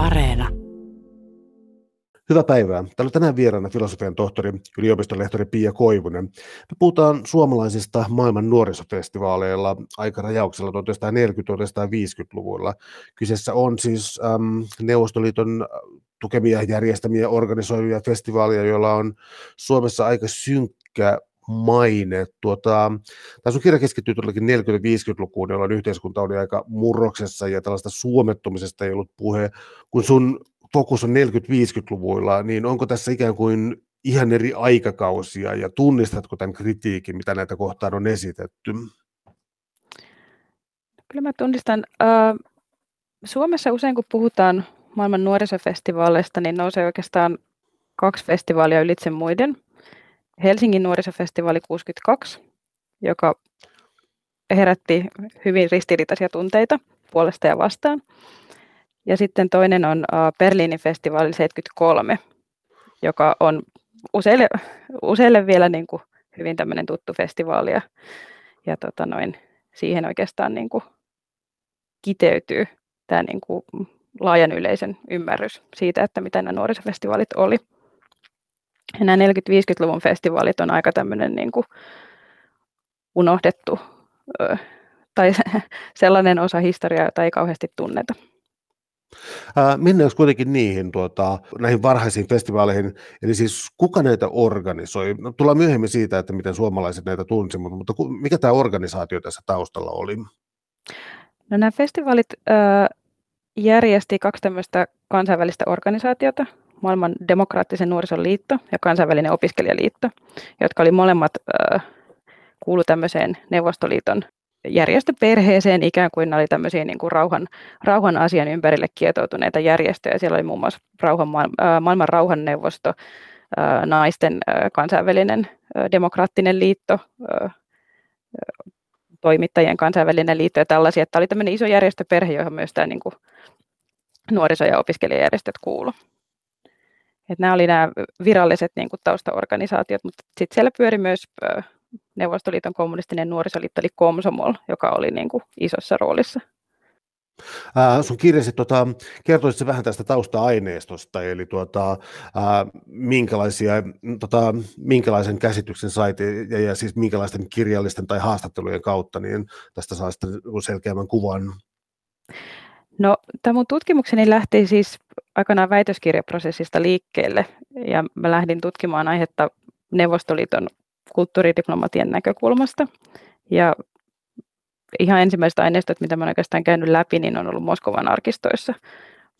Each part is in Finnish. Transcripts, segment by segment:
Areena. Hyvää päivää. Täällä on tänään vieraana filosofian tohtori, yliopistolehtori Pia Koivunen. Me puhutaan suomalaisista maailman nuorisofestivaaleilla aikarajauksella 1940-1950-luvulla. Kyseessä on siis äm, Neuvostoliiton tukemia järjestämiä organisoivia festivaaleja, joilla on Suomessa aika synkkä maine. Tuota, tämä sun kirja keskittyy todellakin 40-50-lukuun, jolloin yhteiskunta oli aika murroksessa ja tällaista suomettumisesta ei ollut puhe. Kun sun fokus on 40-50-luvuilla, niin onko tässä ikään kuin ihan eri aikakausia ja tunnistatko tämän kritiikin, mitä näitä kohtaan on esitetty? Kyllä mä tunnistan. Suomessa usein kun puhutaan maailman nuorisofestivaaleista, niin nousee oikeastaan kaksi festivaalia ylitse muiden. Helsingin nuorisofestivaali 62, joka herätti hyvin ristiriitaisia tunteita puolesta ja vastaan. Ja sitten toinen on Berliinin festivaali 73, joka on useille, useille vielä niin kuin hyvin tämmöinen tuttu festivaali. Ja, ja tota noin, siihen oikeastaan niin kuin kiteytyy tämä niin kuin laajan yleisön ymmärrys siitä, että mitä nämä nuorisofestivaalit oli. Ja nämä 40-50-luvun festivaalit on aika tämmöinen niin kuin unohdettu tai sellainen osa historiaa, jota ei kauheasti tunneta. Ää, mennään kuitenkin niihin, tuota, näihin varhaisiin festivaaleihin, eli siis kuka näitä organisoi? No, tullaan myöhemmin siitä, että miten suomalaiset näitä tunsi, mutta, mutta mikä tämä organisaatio tässä taustalla oli? No nämä festivaalit äh, järjesti kaksi tämmöistä kansainvälistä organisaatiota, maailman demokraattisen nuorison liitto ja kansainvälinen opiskelijaliitto, jotka oli molemmat äh, kuulu tämmöiseen Neuvostoliiton järjestöperheeseen ikään kuin ne oli tämmöisiä niin kuin rauhan, rauhan asian ympärille kietoutuneita järjestöjä. Siellä oli muun muassa rauhan, maailman rauhanneuvosto, naisten kansainvälinen demokraattinen liitto, toimittajien kansainvälinen liitto ja tällaisia. Tämä oli tämmöinen iso järjestöperhe, johon myös tämä niin kuin nuoriso- ja opiskelijajärjestöt kuulu. Että nämä oli nämä viralliset niin kuin taustaorganisaatiot, mutta sitten siellä pyöri myös Neuvostoliiton kommunistinen nuorisoliitto, eli Komsomol, joka oli niin kuin isossa roolissa. Ää, sun kirjasi tota, kertoisitko vähän tästä tausta-aineistosta, eli tuota, ää, minkälaisia, tota, minkälaisen käsityksen sait ja, ja siis minkälaisten kirjallisten tai haastattelujen kautta, niin tästä saa sitten selkeämmän kuvan. No, tämä mun tutkimukseni lähti siis aikanaan väitöskirjaprosessista liikkeelle, ja mä lähdin tutkimaan aihetta Neuvostoliiton kulttuuridiplomatian näkökulmasta. Ja ihan ensimmäiset aineistot, mitä olen oikeastaan käynyt läpi, niin on ollut Moskovan arkistoissa,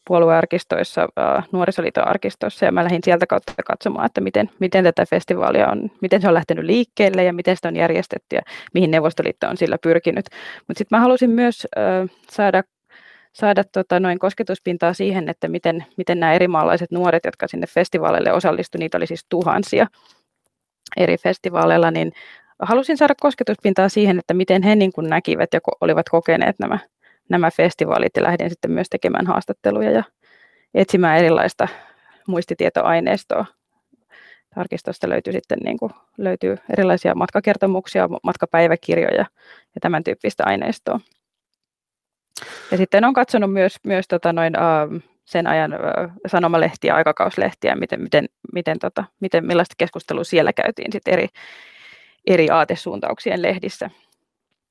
puoluearkistoissa, nuorisoliiton arkistoissa, ja mä lähdin sieltä kautta katsomaan, että miten, miten tätä festivaalia on, miten se on lähtenyt liikkeelle ja miten sitä on järjestetty ja mihin Neuvostoliitto on sillä pyrkinyt. Mutta sitten mä halusin myös äh, saada saada tota, noin kosketuspintaa siihen, että miten, miten nämä eri maalaiset nuoret, jotka sinne festivaaleille osallistuivat, niitä oli siis tuhansia, eri festivaaleilla, niin halusin saada kosketuspintaa siihen, että miten he niin kuin näkivät ja olivat kokeneet nämä, nämä festivaalit ja lähdin sitten myös tekemään haastatteluja ja etsimään erilaista muistitietoaineistoa. Tarkistosta löytyy sitten niin kuin, löytyy erilaisia matkakertomuksia, matkapäiväkirjoja ja tämän tyyppistä aineistoa. Ja sitten on katsonut myös, myös tota noin, uh, sen ajan sanomalehtiä, aikakauslehtiä, miten, miten, miten, tota, miten, millaista keskustelua siellä käytiin sit eri, eri aatesuuntauksien lehdissä.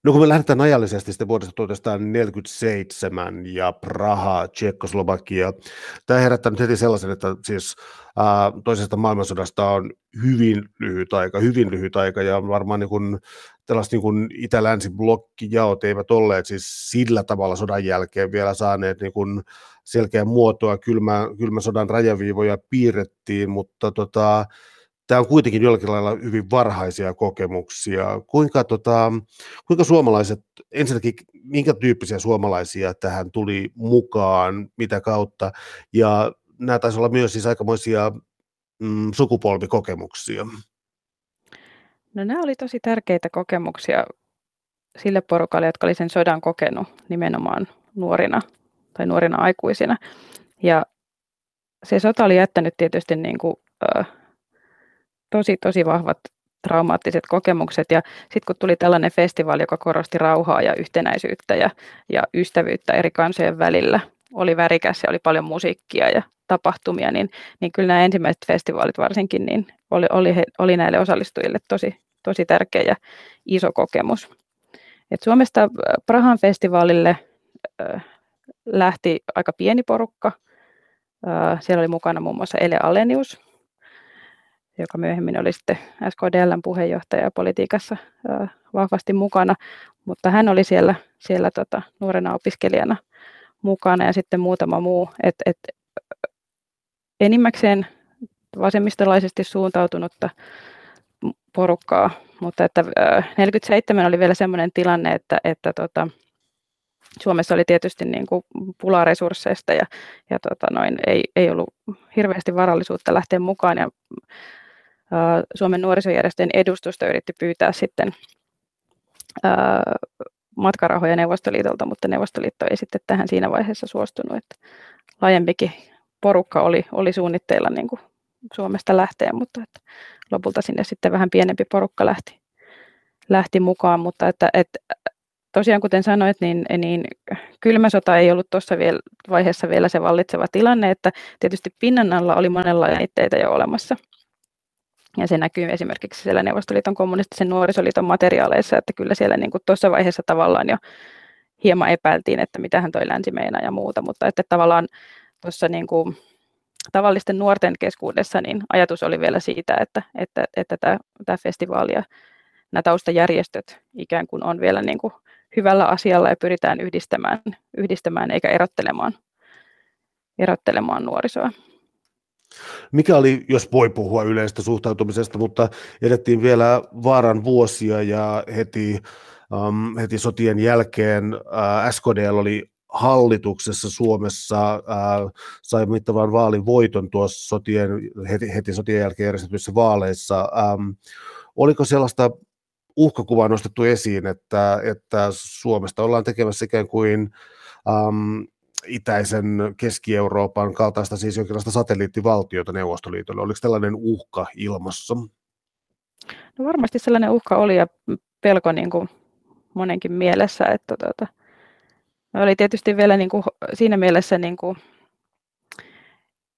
No kun me lähdetään ajallisesti sitten vuodesta 1947 ja Praha, Tsekkoslovakia, tämä herättää nyt heti sellaisen, että siis ää, toisesta maailmansodasta on hyvin lyhyt aika, hyvin lyhyt aika ja varmaan niin kuin, tällaiset niin itä-länsi-blokkijaot eivät olleet siis sillä tavalla sodan jälkeen vielä saaneet niin kuin selkeä muotoa, kylmä, kylmä sodan rajaviivoja piirrettiin, mutta tota, tämä on kuitenkin jollakin lailla hyvin varhaisia kokemuksia. Kuinka, tota, kuinka suomalaiset, ensinnäkin minkä tyyppisiä suomalaisia tähän tuli mukaan, mitä kautta, ja nämä taisi olla myös siis aikamoisia mm, sukupolvikokemuksia. No nämä oli tosi tärkeitä kokemuksia sille porukalle, jotka oli sen sodan kokenut nimenomaan nuorina tai nuorina aikuisina. Ja se sota oli jättänyt tietysti niin kuin, äh, tosi, tosi vahvat traumaattiset kokemukset. Ja sitten kun tuli tällainen festivaali, joka korosti rauhaa ja yhtenäisyyttä ja, ja ystävyyttä eri kansojen välillä, oli värikäs ja oli paljon musiikkia ja tapahtumia, niin, niin kyllä nämä ensimmäiset festivaalit varsinkin niin oli, oli, oli näille osallistujille tosi, tosi tärkeä ja iso kokemus. Et Suomesta äh, Prahan festivaalille äh, lähti aika pieni porukka. Äh, siellä oli mukana muun muassa Ele Alenius, joka myöhemmin oli sitten SKDLn puheenjohtaja ja politiikassa äh, vahvasti mukana, mutta hän oli siellä, siellä tota, nuorena opiskelijana mukana ja sitten muutama muu. Et, et, enimmäkseen vasemmistolaisesti suuntautunutta porukkaa, mutta että 47 oli vielä sellainen tilanne, että, että tota, Suomessa oli tietysti niin kuin pulaa resursseista ja, ja tota noin, ei, ei ollut hirveästi varallisuutta lähteä mukaan ja ä, Suomen nuorisojärjestöjen edustusta yritti pyytää sitten ä, matkarahoja Neuvostoliitolta, mutta Neuvostoliitto ei sitten tähän siinä vaiheessa suostunut, että laajempikin porukka oli, oli suunnitteilla niin kuin Suomesta lähteä, mutta että lopulta sinne sitten vähän pienempi porukka lähti, lähti mukaan, mutta että, että tosiaan kuten sanoit, niin, niin kylmä sota ei ollut tuossa vaiheessa vielä se vallitseva tilanne, että tietysti pinnan alla oli monella jäitteitä jo olemassa. Ja se näkyy esimerkiksi siellä Neuvostoliiton kommunistisen nuorisoliiton materiaaleissa, että kyllä siellä niin kuin tuossa vaiheessa tavallaan jo hieman epäiltiin, että mitähän toi länsi meinaa ja muuta, mutta että tavallaan tuossa niin kuin tavallisten nuorten keskuudessa niin ajatus oli vielä siitä, että, että, että tämä, tämä festivaali ja nämä taustajärjestöt ikään kuin on vielä niin kuin hyvällä asialla ja pyritään yhdistämään, yhdistämään eikä erottelemaan, erottelemaan nuorisoa. Mikä oli, jos voi puhua yleistä suhtautumisesta, mutta edettiin vielä vaaran vuosia ja heti, um, heti sotien jälkeen uh, SKDL oli hallituksessa Suomessa äh, sai mittavan vaalin voiton tuossa sotien, heti, heti sotien jälkeen järjestetyissä vaaleissa. Ähm, oliko sellaista uhkakuvaa nostettu esiin, että, että Suomesta ollaan tekemässä ikään kuin ähm, itäisen Keski-Euroopan kaltaista siis jonkinlaista satelliittivaltiota Neuvostoliitolle. Oliko tällainen uhka ilmassa? No varmasti sellainen uhka oli ja pelko niin kuin monenkin mielessä, että tuota, oli tietysti vielä niin kuin siinä mielessä niin kuin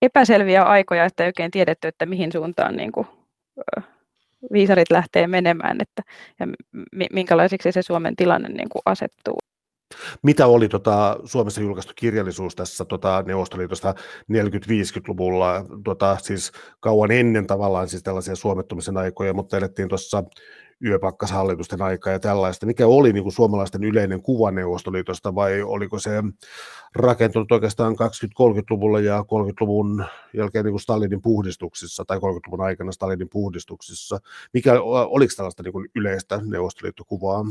epäselviä aikoja, että ei oikein tiedetty, että mihin suuntaan niin kuin, viisarit lähtee menemään että, ja minkälaisiksi se Suomen tilanne niin kuin asettuu. Mitä oli tota, Suomessa julkaistu kirjallisuus tässä tota, Neuvostoliitosta 40-50-luvulla, tota, siis kauan ennen tavallaan siis tällaisia suomettumisen aikoja, mutta elettiin tuossa yöpakkashallitusten aikaa ja tällaista. Mikä oli niin kuin suomalaisten yleinen kuva Neuvostoliitosta vai oliko se rakentunut oikeastaan 20-30-luvulla ja 30-luvun jälkeen niin kuin Stalinin puhdistuksissa tai 30-luvun aikana Stalinin puhdistuksissa? Mikä, oliko tällaista niin kuin yleistä Neuvostoliittokuvaa?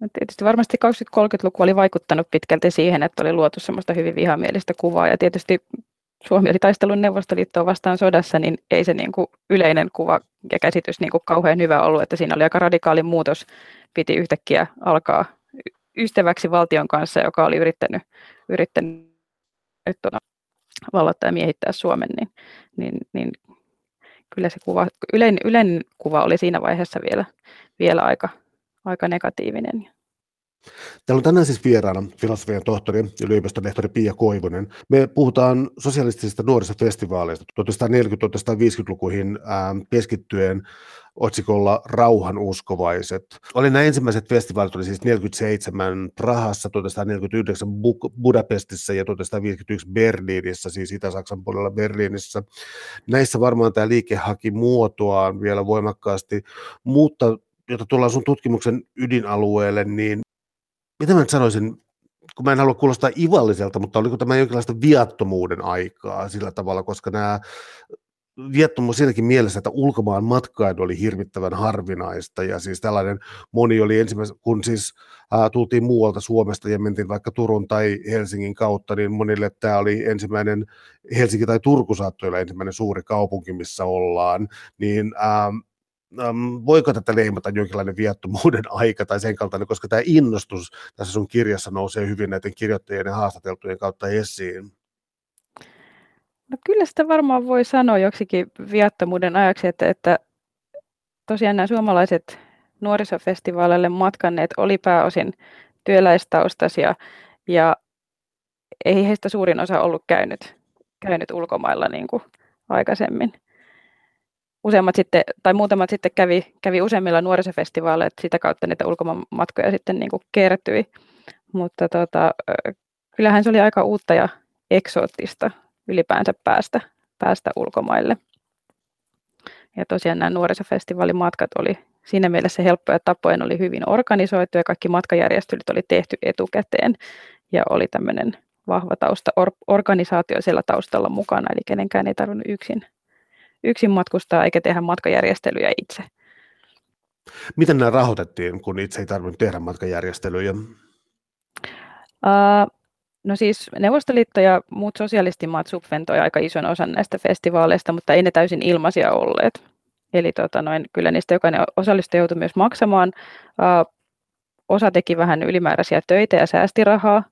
No tietysti varmasti 20-30-luku oli vaikuttanut pitkälti siihen, että oli luotu semmoista hyvin vihamielistä kuvaa ja tietysti Suomi oli taistelun Neuvostoliittoa vastaan sodassa, niin ei se niin kuin yleinen kuva ja käsitys niin kuin kauhean hyvä ollut, että siinä oli aika radikaali muutos, piti yhtäkkiä alkaa ystäväksi valtion kanssa, joka oli yrittänyt, yrittänyt tuota, vallottaa ja miehittää Suomen, niin, niin, niin kyllä se kuva, yleinen, yleinen kuva oli siinä vaiheessa vielä, vielä aika, aika negatiivinen. Täällä on tänään siis vieraana filosofian tohtori, yliopiston lehtori Pia Koivunen. Me puhutaan sosialistisista nuorisofestivaaleista 1940-1950-lukuihin ähm, keskittyen otsikolla Rauhan uskovaiset. Oli nämä ensimmäiset festivaalit, oli siis 47 Prahassa, 1949 Budapestissa ja 1951 Berliinissä, siis Itä-Saksan puolella Berliinissä. Näissä varmaan tämä liike haki muotoaan vielä voimakkaasti, mutta jota tullaan sun tutkimuksen ydinalueelle, niin mitä mä nyt sanoisin, kun mä en halua kuulostaa ivalliselta, mutta oliko tämä jonkinlaista viattomuuden aikaa sillä tavalla, koska nämä viattomuus siinäkin mielessä, että ulkomaan matkailu oli hirvittävän harvinaista ja siis tällainen moni oli ensimmäisen, kun siis ää, tultiin muualta Suomesta ja mentiin vaikka Turun tai Helsingin kautta, niin monille tämä oli ensimmäinen, Helsinki tai Turku saattoi olla ensimmäinen suuri kaupunki, missä ollaan, niin ää, um, voiko tätä leimata jonkinlainen viattomuuden aika tai sen kaltainen, koska tämä innostus tässä sun kirjassa nousee hyvin näiden kirjoittajien ja haastateltujen kautta esiin? No kyllä sitä varmaan voi sanoa joksikin viattomuuden ajaksi, että, että tosiaan nämä suomalaiset nuorisofestivaaleille matkanneet oli pääosin työläistaustaisia ja ei heistä suurin osa ollut käynyt, käynyt ulkomailla niin kuin aikaisemmin. Useammat sitten, tai muutamat sitten kävi, kävi useimmilla nuorisofestivaaleilla, että sitä kautta niitä ulkomaanmatkoja sitten niin kuin kertyi. Mutta tota, kyllähän se oli aika uutta ja eksoottista ylipäänsä päästä, päästä ulkomaille. Ja tosiaan nämä nuorisofestivaalimatkat oli siinä mielessä helppoja tapoja, oli hyvin organisoitu ja kaikki matkajärjestelyt oli tehty etukäteen ja oli tämmöinen vahva tausta, or, organisaatio siellä taustalla mukana, eli kenenkään ei tarvinnut yksin, yksin matkustaa eikä tehdä matkajärjestelyjä itse. Miten nämä rahoitettiin, kun itse ei tarvinnut tehdä matkajärjestelyjä? Uh, no siis Neuvostoliitto ja muut sosialistimaat subventoivat aika ison osan näistä festivaaleista, mutta ei ne täysin ilmaisia olleet. Eli tota noin, kyllä niistä jokainen osallistuja joutui myös maksamaan. Uh, osa teki vähän ylimääräisiä töitä ja säästi rahaa.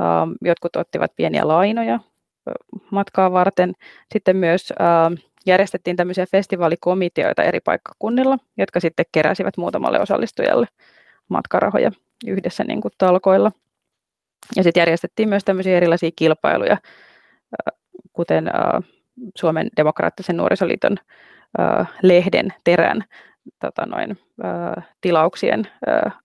Uh, jotkut ottivat pieniä lainoja matkaa varten. Sitten myös uh, järjestettiin tämmöisiä festivaalikomiteoita eri paikkakunnilla, jotka sitten keräsivät muutamalle osallistujalle matkarahoja yhdessä niin kuin talkoilla. Ja sitten järjestettiin myös tämmöisiä erilaisia kilpailuja, kuten Suomen demokraattisen nuorisoliiton lehden terän tota noin, tilauksien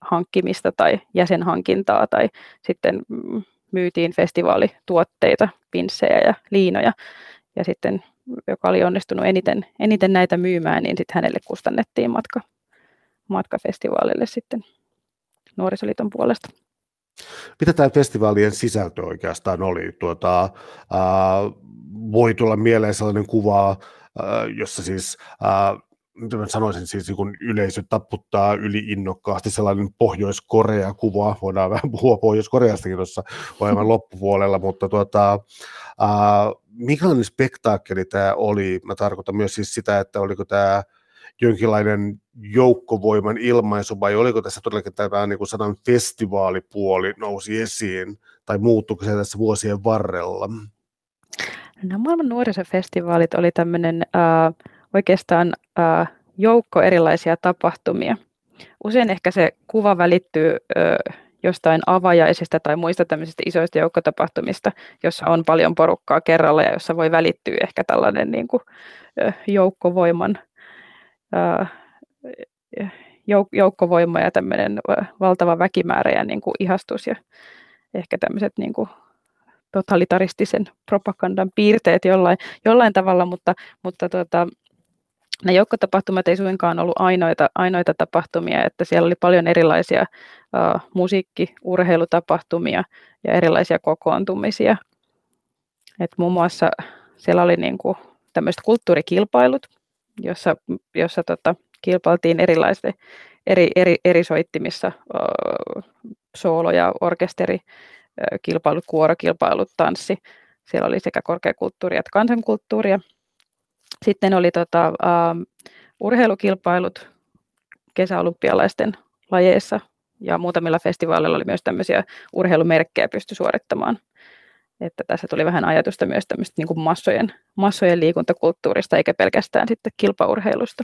hankkimista tai jäsenhankintaa tai sitten mm, myytiin festivaalituotteita, pinssejä ja liinoja ja sitten joka oli onnistunut eniten, eniten näitä myymään, niin sitten hänelle kustannettiin matka, matka festivaalille sitten nuorisoliiton puolesta. Mitä tämä festivaalien sisältö oikeastaan oli? Tuota, ää, voi tulla mieleen sellainen kuva, ää, jossa siis mitä mä sanoisin, siis niin kun yleisö taputtaa yli innokkaasti sellainen Pohjois-Korea-kuva, voidaan vähän puhua Pohjois-Koreastakin tuossa ohjelman loppupuolella, mutta tuota, ää, minkälainen spektaakkeli tämä oli? Mä tarkoitan myös siis sitä, että oliko tämä jonkinlainen joukkovoiman ilmaisu, vai oliko tässä todellakin tämä niin kuin sanan festivaalipuoli nousi esiin, tai muuttuiko se tässä vuosien varrella? No, maailman nuorisofestivaalit oli tämmöinen äh, oikeastaan joukko erilaisia tapahtumia. Usein ehkä se kuva välittyy jostain avajaisista tai muista tämmöisistä isoista joukkotapahtumista, jossa on paljon porukkaa kerralla ja jossa voi välittyä ehkä tällainen niin kuin, joukkovoiman joukkovoima ja tämmöinen valtava väkimäärä ja niin kuin ihastus ja ehkä tämmöiset niin kuin totalitaristisen propagandan piirteet jollain, jollain tavalla, mutta, mutta tuota, nämä joukkotapahtumat ei suinkaan ollut ainoita, ainoita tapahtumia, että siellä oli paljon erilaisia uh, musiikki-, urheilutapahtumia ja erilaisia kokoontumisia. Et muun muassa siellä oli niin kuin tämmöiset kulttuurikilpailut, jossa, jossa tota, kilpailtiin erilaisten eri, eri, eri soittimissa, uh, soolo- ja orkesteri, kilpailut, kuorokilpailut, tanssi. Siellä oli sekä korkeakulttuuria että kansankulttuuria. Sitten oli tota, uh, urheilukilpailut kesäolympialaisten lajeissa ja muutamilla festivaaleilla oli myös tämmöisiä urheilumerkkejä pysty suorittamaan että tässä tuli vähän ajatusta myös tämmöistä niin kuin massojen, massojen liikuntakulttuurista eikä pelkästään sitten kilpaurheilusta.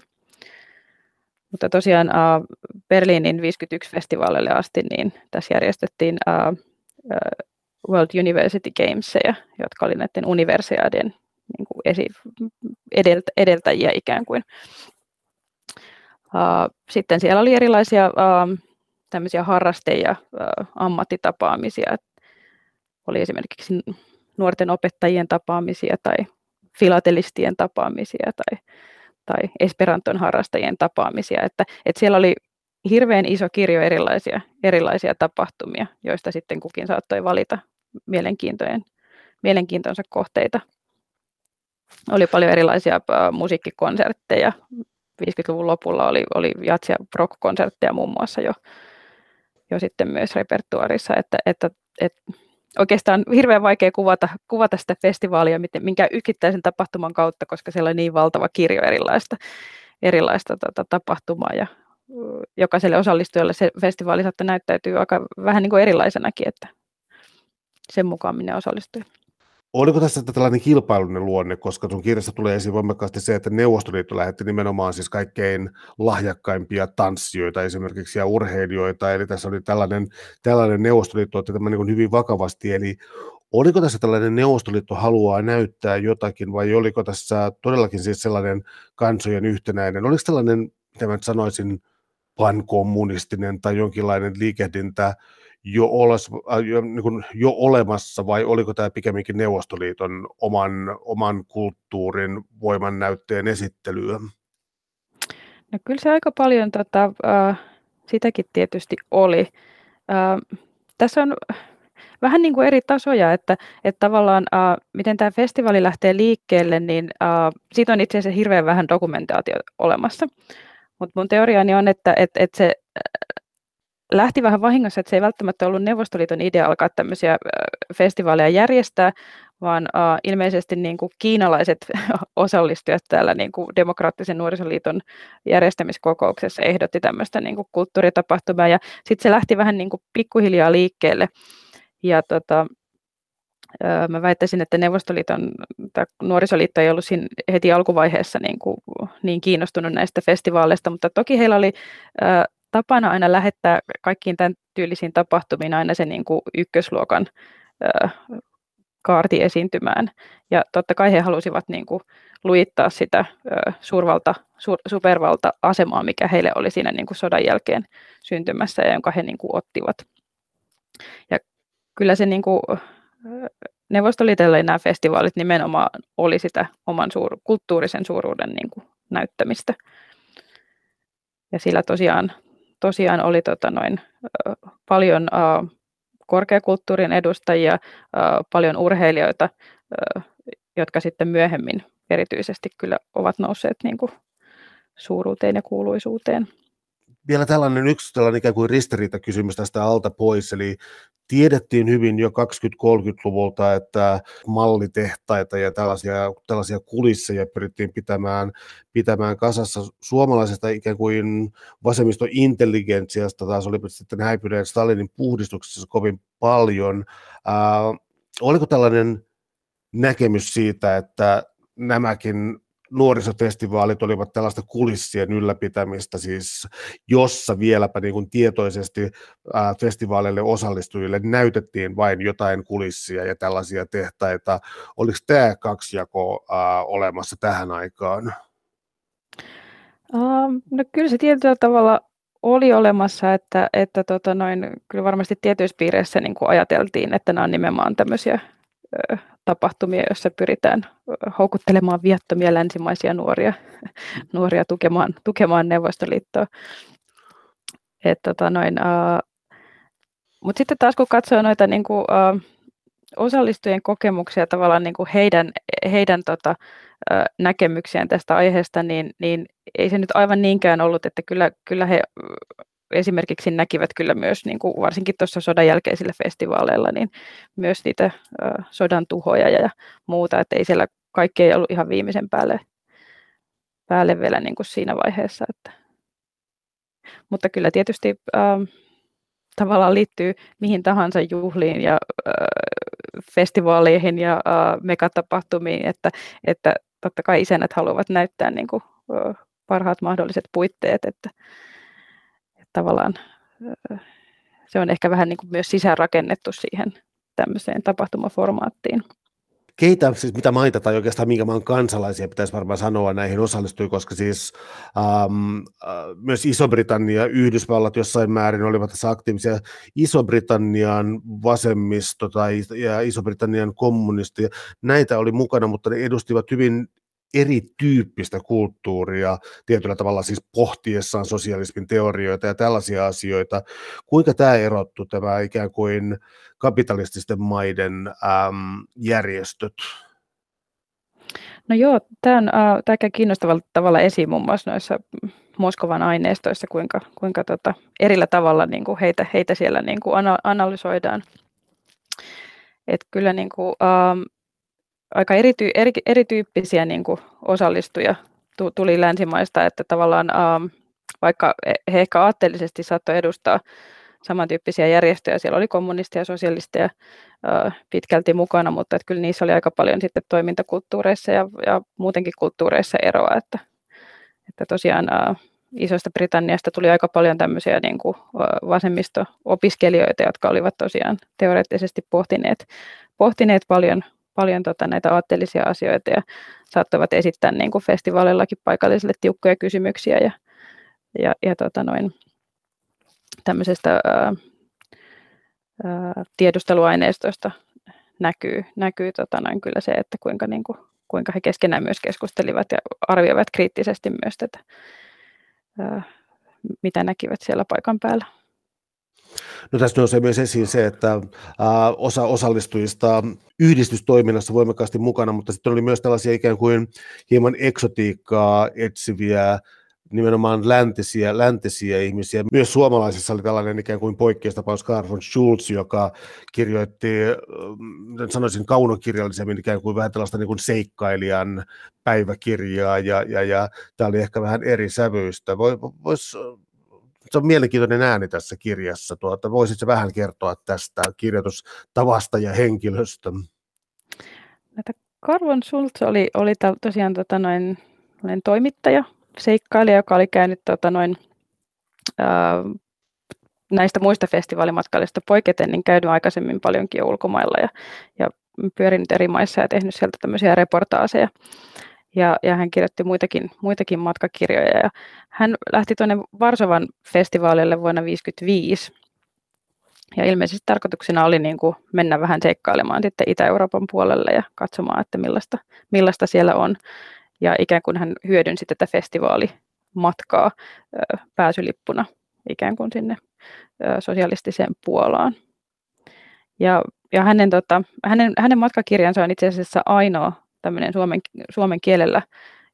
Mutta tosiaan uh, Berliinin 51-festivaalille asti niin tässä järjestettiin uh, uh, World University Gamesia, jotka oli näiden universiaadien niin kuin esi- edeltä, edeltäjiä ikään kuin. Sitten siellä oli erilaisia tämmöisiä harraste- ja ammattitapaamisia, oli esimerkiksi nuorten opettajien tapaamisia tai filatelistien tapaamisia tai, tai Esperanton harrastajien tapaamisia. Että, että siellä oli hirveän iso kirjo erilaisia, erilaisia tapahtumia, joista sitten kukin saattoi valita mielenkiintojen, mielenkiintonsa kohteita. Oli paljon erilaisia musiikkikonsertteja. 50-luvun lopulla oli, oli jats- ja rock-konsertteja muun muassa jo, jo sitten myös repertuarissa, että, että, että oikeastaan hirveän vaikea kuvata, kuvata sitä festivaalia minkä yksittäisen tapahtuman kautta, koska siellä on niin valtava kirjo erilaista, erilaista tota, tapahtumaa ja jokaiselle osallistujalle se festivaali saattaa näyttäytyä aika vähän niin kuin erilaisenakin, että sen mukaan minne osallistui. Oliko tässä tällainen kilpailullinen luonne, koska sun kirjassa tulee esiin voimakkaasti se, että Neuvostoliitto lähetti nimenomaan siis kaikkein lahjakkaimpia tanssijoita esimerkiksi ja urheilijoita, eli tässä oli tällainen, tällainen Neuvostoliitto otti tämän niin hyvin vakavasti, eli oliko tässä tällainen Neuvostoliitto haluaa näyttää jotakin vai oliko tässä todellakin siis sellainen kansojen yhtenäinen, oliko tällainen, mitä mä sanoisin, pankommunistinen tai jonkinlainen liikehdintä, jo, oles, äh, jo, niin kuin jo olemassa vai oliko tämä pikemminkin Neuvostoliiton oman, oman kulttuurin voiman näytteen esittelyä? No kyllä se aika paljon tota, äh, sitäkin tietysti oli. Äh, tässä on vähän niin kuin eri tasoja, että, että tavallaan äh, miten tämä festivaali lähtee liikkeelle, niin äh, siitä on itse asiassa hirveän vähän dokumentaatio olemassa. Mutta mun teoriani on, että et, et se lähti vähän vahingossa, että se ei välttämättä ollut Neuvostoliiton idea alkaa tämmöisiä festivaaleja järjestää, vaan uh, ilmeisesti niin kuin kiinalaiset osallistujat täällä niin kuin Demokraattisen nuorisoliiton järjestämiskokouksessa ehdotti tämmöistä niin kuin kulttuuritapahtumaa, ja sitten se lähti vähän niin kuin pikkuhiljaa liikkeelle. Ja tota, uh, mä väittäisin, että Neuvostoliiton tai nuorisoliitto ei ollut siinä heti alkuvaiheessa niin, kuin, niin kiinnostunut näistä festivaaleista, mutta toki heillä oli uh, tapana aina lähettää kaikkiin tämän tyylisiin tapahtumiin aina se niin kuin ykkösluokan ö, kaarti esiintymään. Ja totta kai he halusivat niin kuin lujittaa sitä ö, suurvalta, su, supervalta-asemaa, mikä heille oli siinä niin kuin sodan jälkeen syntymässä ja jonka he niin kuin ottivat. Ja kyllä se niin kuin, Neuvostoliitolle nämä festivaalit nimenomaan oli sitä oman suur, kulttuurisen suuruuden niin kuin näyttämistä. Ja sillä tosiaan tosiaan oli tota noin, paljon korkeakulttuurin edustajia, paljon urheilijoita, jotka sitten myöhemmin erityisesti kyllä ovat nousseet niin kuin suuruuteen ja kuuluisuuteen vielä tällainen yksi tällainen ikään kuin ristiriitakysymys tästä alta pois, eli tiedettiin hyvin jo 20-30-luvulta, että mallitehtaita ja tällaisia, tällaisia kulisseja pyrittiin pitämään, pitämään kasassa. Suomalaisesta ikään kuin vasemmistointelligentsiasta taas oli sitten häipyneen Stalinin puhdistuksessa kovin paljon. Ää, oliko tällainen näkemys siitä, että nämäkin nuorisofestivaalit olivat tällaista kulissien ylläpitämistä, siis jossa vieläpä niin kuin tietoisesti festivaaleille osallistujille näytettiin vain jotain kulissia ja tällaisia tehtaita. Oliko tämä kaksijako olemassa tähän aikaan? Uh, no kyllä se tietyllä tavalla oli olemassa, että, että tota noin, kyllä varmasti tietyissä piireissä niin kuin ajateltiin, että nämä on nimenomaan tämmöisiä tapahtumia, joissa pyritään houkuttelemaan viattomia länsimaisia nuoria, nuoria tukemaan, tukemaan Neuvostoliittoa. Et, tota noin, uh, Mutta sitten taas kun katsoo noita niin kuin, uh, osallistujien kokemuksia, tavallaan niin kuin heidän, heidän tota, uh, näkemyksiään tästä aiheesta, niin, niin ei se nyt aivan niinkään ollut, että kyllä, kyllä he esimerkiksi näkivät kyllä myös, niin kuin varsinkin tuossa sodan jälkeisillä festivaaleilla, niin myös niitä ö, sodan tuhoja ja, muuta, että ei siellä kaikki ei ollut ihan viimeisen päälle, päälle vielä niin kuin siinä vaiheessa. Että. Mutta kyllä tietysti ö, tavallaan liittyy mihin tahansa juhliin ja ö, festivaaleihin ja ö, megatapahtumiin, että, että totta kai isänät haluavat näyttää niin kuin, ö, parhaat mahdolliset puitteet, että, tavallaan se on ehkä vähän niin kuin myös sisäänrakennettu siihen tämmöiseen tapahtumaformaattiin. Keitä, siis mitä maita tai oikeastaan minkä maan kansalaisia pitäisi varmaan sanoa näihin osallistui, koska siis ähm, äh, myös Iso-Britannia ja Yhdysvallat jossain määrin olivat tässä aktiivisia. Iso-Britannian vasemmisto tai ja Iso-Britannian kommunisti, näitä oli mukana, mutta ne edustivat hyvin erityyppistä kulttuuria tietyllä tavalla siis pohtiessaan sosialismin teorioita ja tällaisia asioita. Kuinka tämä erottu, tämä ikään kuin kapitalististen maiden äm, järjestöt? No joo, tämä, on, äh, käy kiinnostavalla tavalla esiin muun muassa noissa Moskovan aineistoissa, kuinka, kuinka tota, erillä tavalla niin kuin heitä, heitä siellä niin kuin analysoidaan. Et kyllä niin kuin, ähm, aika erity, eri, erityyppisiä niin kuin osallistuja tuli länsimaista, että tavallaan ähm, vaikka he ehkä aatteellisesti saattoi edustaa samantyyppisiä järjestöjä. Siellä oli kommunisteja ja sosialisteja pitkälti mukana, mutta että kyllä niissä oli aika paljon sitten toimintakulttuureissa ja, ja muutenkin kulttuureissa eroa, että, että tosiaan Isosta Britanniasta tuli aika paljon tämmöisiä niin kuin vasemmisto-opiskelijoita, jotka olivat tosiaan teoreettisesti pohtineet, pohtineet paljon, paljon tota näitä aatteellisia asioita ja saattavat esittää niin kuin festivaalillakin paikallisille tiukkoja kysymyksiä ja, ja, ja tota noin, tämmöisestä ää, ää, tiedusteluaineistosta näkyy, näkyy tota noin, kyllä se, että kuinka, niin kuin, kuinka he keskenään myös keskustelivat ja arvioivat kriittisesti myös tätä mitä näkivät siellä paikan päällä. No tässä nousee myös esiin se, että osa osallistujista yhdistystoiminnassa voimakkaasti mukana, mutta sitten oli myös tällaisia ikään kuin hieman eksotiikkaa etsiviä nimenomaan läntisiä, läntisiä ihmisiä. Myös suomalaisissa oli tällainen ikään kuin poikkeustapaus Carl von Schulz, joka kirjoitti, sanoisin kaunokirjallisemmin ikään kuin vähän tällaista niin kuin seikkailijan päiväkirjaa, ja, ja, ja tämä oli ehkä vähän eri sävyistä. Vois, se on mielenkiintoinen ääni tässä kirjassa. Tuota, voisitko vähän kertoa tästä kirjoitustavasta ja henkilöstä? Carl von Schulz oli, oli tosiaan tota noin, toimittaja, seikkailija, joka oli käynyt tota, noin, ää, näistä muista festivaalimatkailijoista poiketen, niin käynyt aikaisemmin paljonkin jo ulkomailla ja, ja pyörinyt eri maissa ja tehnyt sieltä tämmöisiä reportaaseja. Ja, ja hän kirjoitti muitakin, muitakin matkakirjoja. Ja hän lähti tuonne Varsovan festivaalille vuonna 1955. Ja ilmeisesti tarkoituksena oli niin kuin mennä vähän seikkailemaan sitten Itä-Euroopan puolelle ja katsomaan, että millaista, millaista siellä on ja ikään kuin hän hyödynsi tätä festivaalimatkaa pääsylippuna ikään kuin sinne sosialistiseen Puolaan. Ja, ja hänen, tota, hänen, hänen matkakirjansa on itse asiassa ainoa tämmöinen suomen, suomen kielellä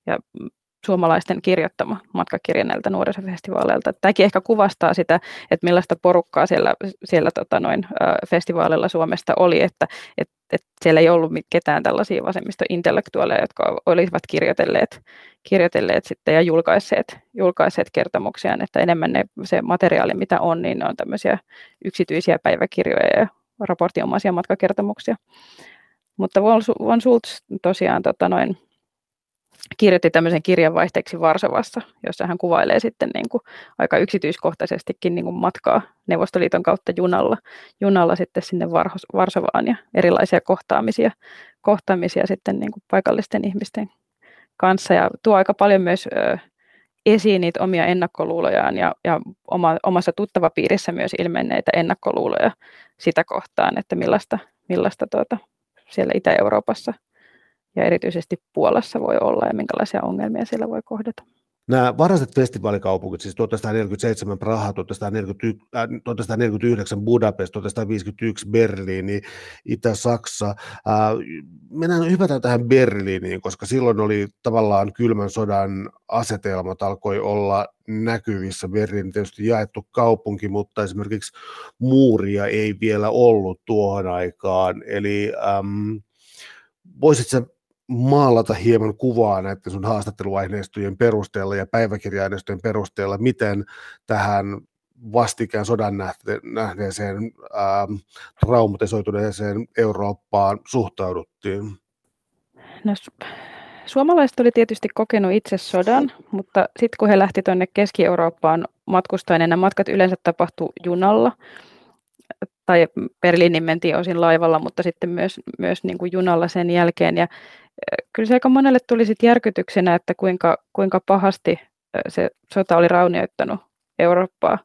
ja suomalaisten kirjoittama matkakirja näiltä nuorisofestivaaleilta. Tämäkin ehkä kuvastaa sitä, että millaista porukkaa siellä, siellä tota noin, festivaaleilla Suomesta oli, että et, et siellä ei ollut ketään tällaisia vasemmistointellektuaaleja, jotka olisivat kirjoitelleet, kirjoitelleet sitten ja julkaisseet, julkaisseet kertomuksiaan, että enemmän ne, se materiaali, mitä on, niin ne on tämmöisiä yksityisiä päiväkirjoja ja raportinomaisia matkakertomuksia. Mutta Von Schultz tosiaan tota noin, kirjoitti tämmöisen kirjan vaihteeksi Varsovassa, jossa hän kuvailee sitten niin kuin aika yksityiskohtaisestikin niin kuin matkaa Neuvostoliiton kautta junalla, junalla sitten sinne Varsovaan ja erilaisia kohtaamisia, kohtaamisia sitten niin kuin paikallisten ihmisten kanssa. Ja tuo aika paljon myös ö, esiin niitä omia ennakkoluulojaan ja, ja oma, omassa tuttavapiirissä myös ilmenneitä ennakkoluuloja sitä kohtaan, että millaista, millaista tuota, siellä Itä-Euroopassa ja erityisesti Puolassa voi olla ja minkälaisia ongelmia siellä voi kohdata. Nämä varhaiset festivaalikaupungit, siis 1947 Praha, 1949 äh, Budapest, 1951 Berliini, Itä-Saksa. Äh, mennään hypätään tähän Berliiniin, koska silloin oli tavallaan kylmän sodan asetelmat alkoi olla näkyvissä. Berliini tietysti jaettu kaupunki, mutta esimerkiksi muuria ei vielä ollut tuohon aikaan. Eli ähm, voisitko maalata hieman kuvaa näiden sun haastatteluaineistojen perusteella ja päiväkirja-aineistojen perusteella, miten tähän vastikään sodan nähneeseen ähm, traumatisoituneeseen Eurooppaan suhtauduttiin? No, suomalaiset oli tietysti kokenut itse sodan, mutta sitten kun he lähti tuonne Keski-Eurooppaan matkustamaan, niin nämä matkat yleensä tapahtui junalla, tai Berliinin mentiin osin laivalla, mutta sitten myös, myös niin kuin junalla sen jälkeen. Ja kyllä se aika monelle tuli sitten järkytyksenä, että kuinka, kuinka pahasti se sota oli raunioittanut Eurooppaa.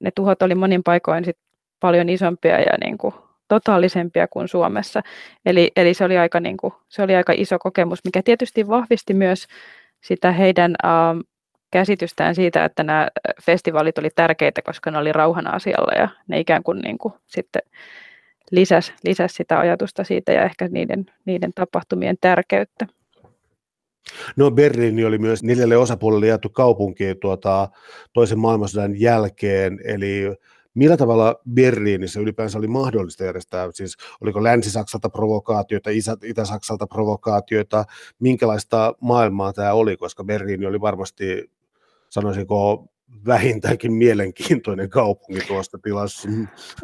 Ne tuhot oli monin paikoin sit paljon isompia ja niin kuin totaalisempia kuin Suomessa. Eli, eli se, oli aika, niin kuin, se oli aika iso kokemus, mikä tietysti vahvisti myös sitä heidän ähm, käsitystään siitä, että nämä festivaalit oli tärkeitä, koska ne oli rauhan asialla ja ne ikään kuin, niin kuin sitten lisäsi, lisäsi sitä ajatusta siitä ja ehkä niiden, niiden tapahtumien tärkeyttä. No Berliini oli myös neljälle osapuolelle jaettu kaupunki tuota, toisen maailmansodan jälkeen, eli millä tavalla Berliinissä ylipäänsä oli mahdollista järjestää, siis oliko Länsi-Saksalta provokaatioita, Itä-Saksalta provokaatioita, minkälaista maailmaa tämä oli, koska Berliini oli varmasti, sanoisinko, vähintäänkin mielenkiintoinen kaupunki tuosta tilassa.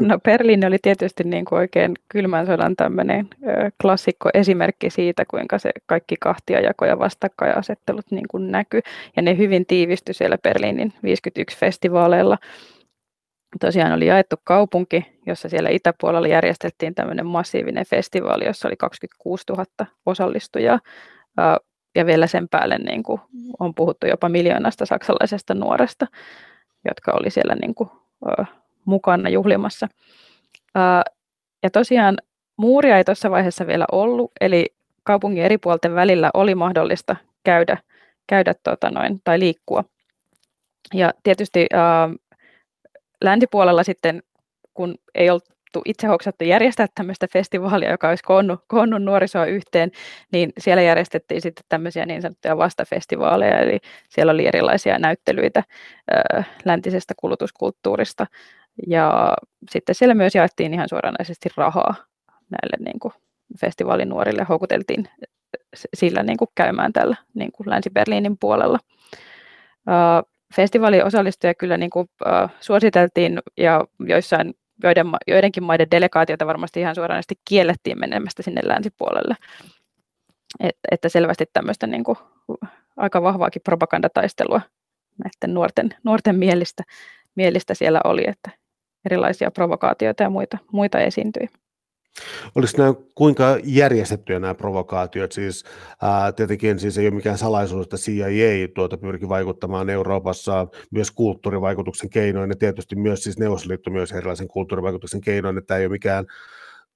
No Berliini oli tietysti niin kuin oikein kylmän sodan tämmöinen klassikko esimerkki siitä, kuinka se kaikki kahtiajako ja vastakkainasettelut niin kuin näkyy. Ja ne hyvin tiivistyi siellä Berliinin 51 festivaaleilla. Tosiaan oli jaettu kaupunki, jossa siellä itäpuolella järjestettiin tämmöinen massiivinen festivaali, jossa oli 26 000 osallistujaa ja vielä sen päälle niin kuin on puhuttu jopa miljoonasta saksalaisesta nuoresta, jotka oli siellä niin kuin, ö, mukana juhlimassa. Ö, ja tosiaan muuria ei tuossa vaiheessa vielä ollut, eli kaupungin eri puolten välillä oli mahdollista käydä, käydä tota noin, tai liikkua. Ja tietysti ö, länsipuolella sitten, kun ei ollut haluttu itse hoksattu järjestää tämmöistä festivaalia, joka olisi koonnut, koonnut nuorisoa yhteen, niin siellä järjestettiin sitten tämmöisiä niin sanottuja vastafestivaaleja, eli siellä oli erilaisia näyttelyitä ö, läntisestä kulutuskulttuurista, ja sitten siellä myös jaettiin ihan suoranaisesti rahaa näille niin kuin festivaalin nuorille, houkuteltiin sillä niin kuin käymään tällä niin kuin Länsi-Berliinin puolella. Festivaalin osallistujia kyllä niin kuin, uh, suositeltiin ja joissain joiden, joidenkin maiden delegaatiota varmasti ihan suoranaisesti kiellettiin menemästä sinne länsipuolelle. Et, että selvästi tämmöistä niin kuin, aika vahvaakin propagandataistelua näiden nuorten, nuorten mielistä, mielistä siellä oli, että erilaisia provokaatioita ja muita, muita esiintyi. Oliko nämä kuinka järjestettyjä nämä provokaatiot? Siis, ää, tietenkin siis ei ole mikään salaisuus, että CIA tuota pyrki vaikuttamaan Euroopassa myös kulttuurivaikutuksen keinoin ja tietysti myös siis Neuvostoliitto myös erilaisen kulttuurivaikutuksen keinoin, että tämä ei ole mikään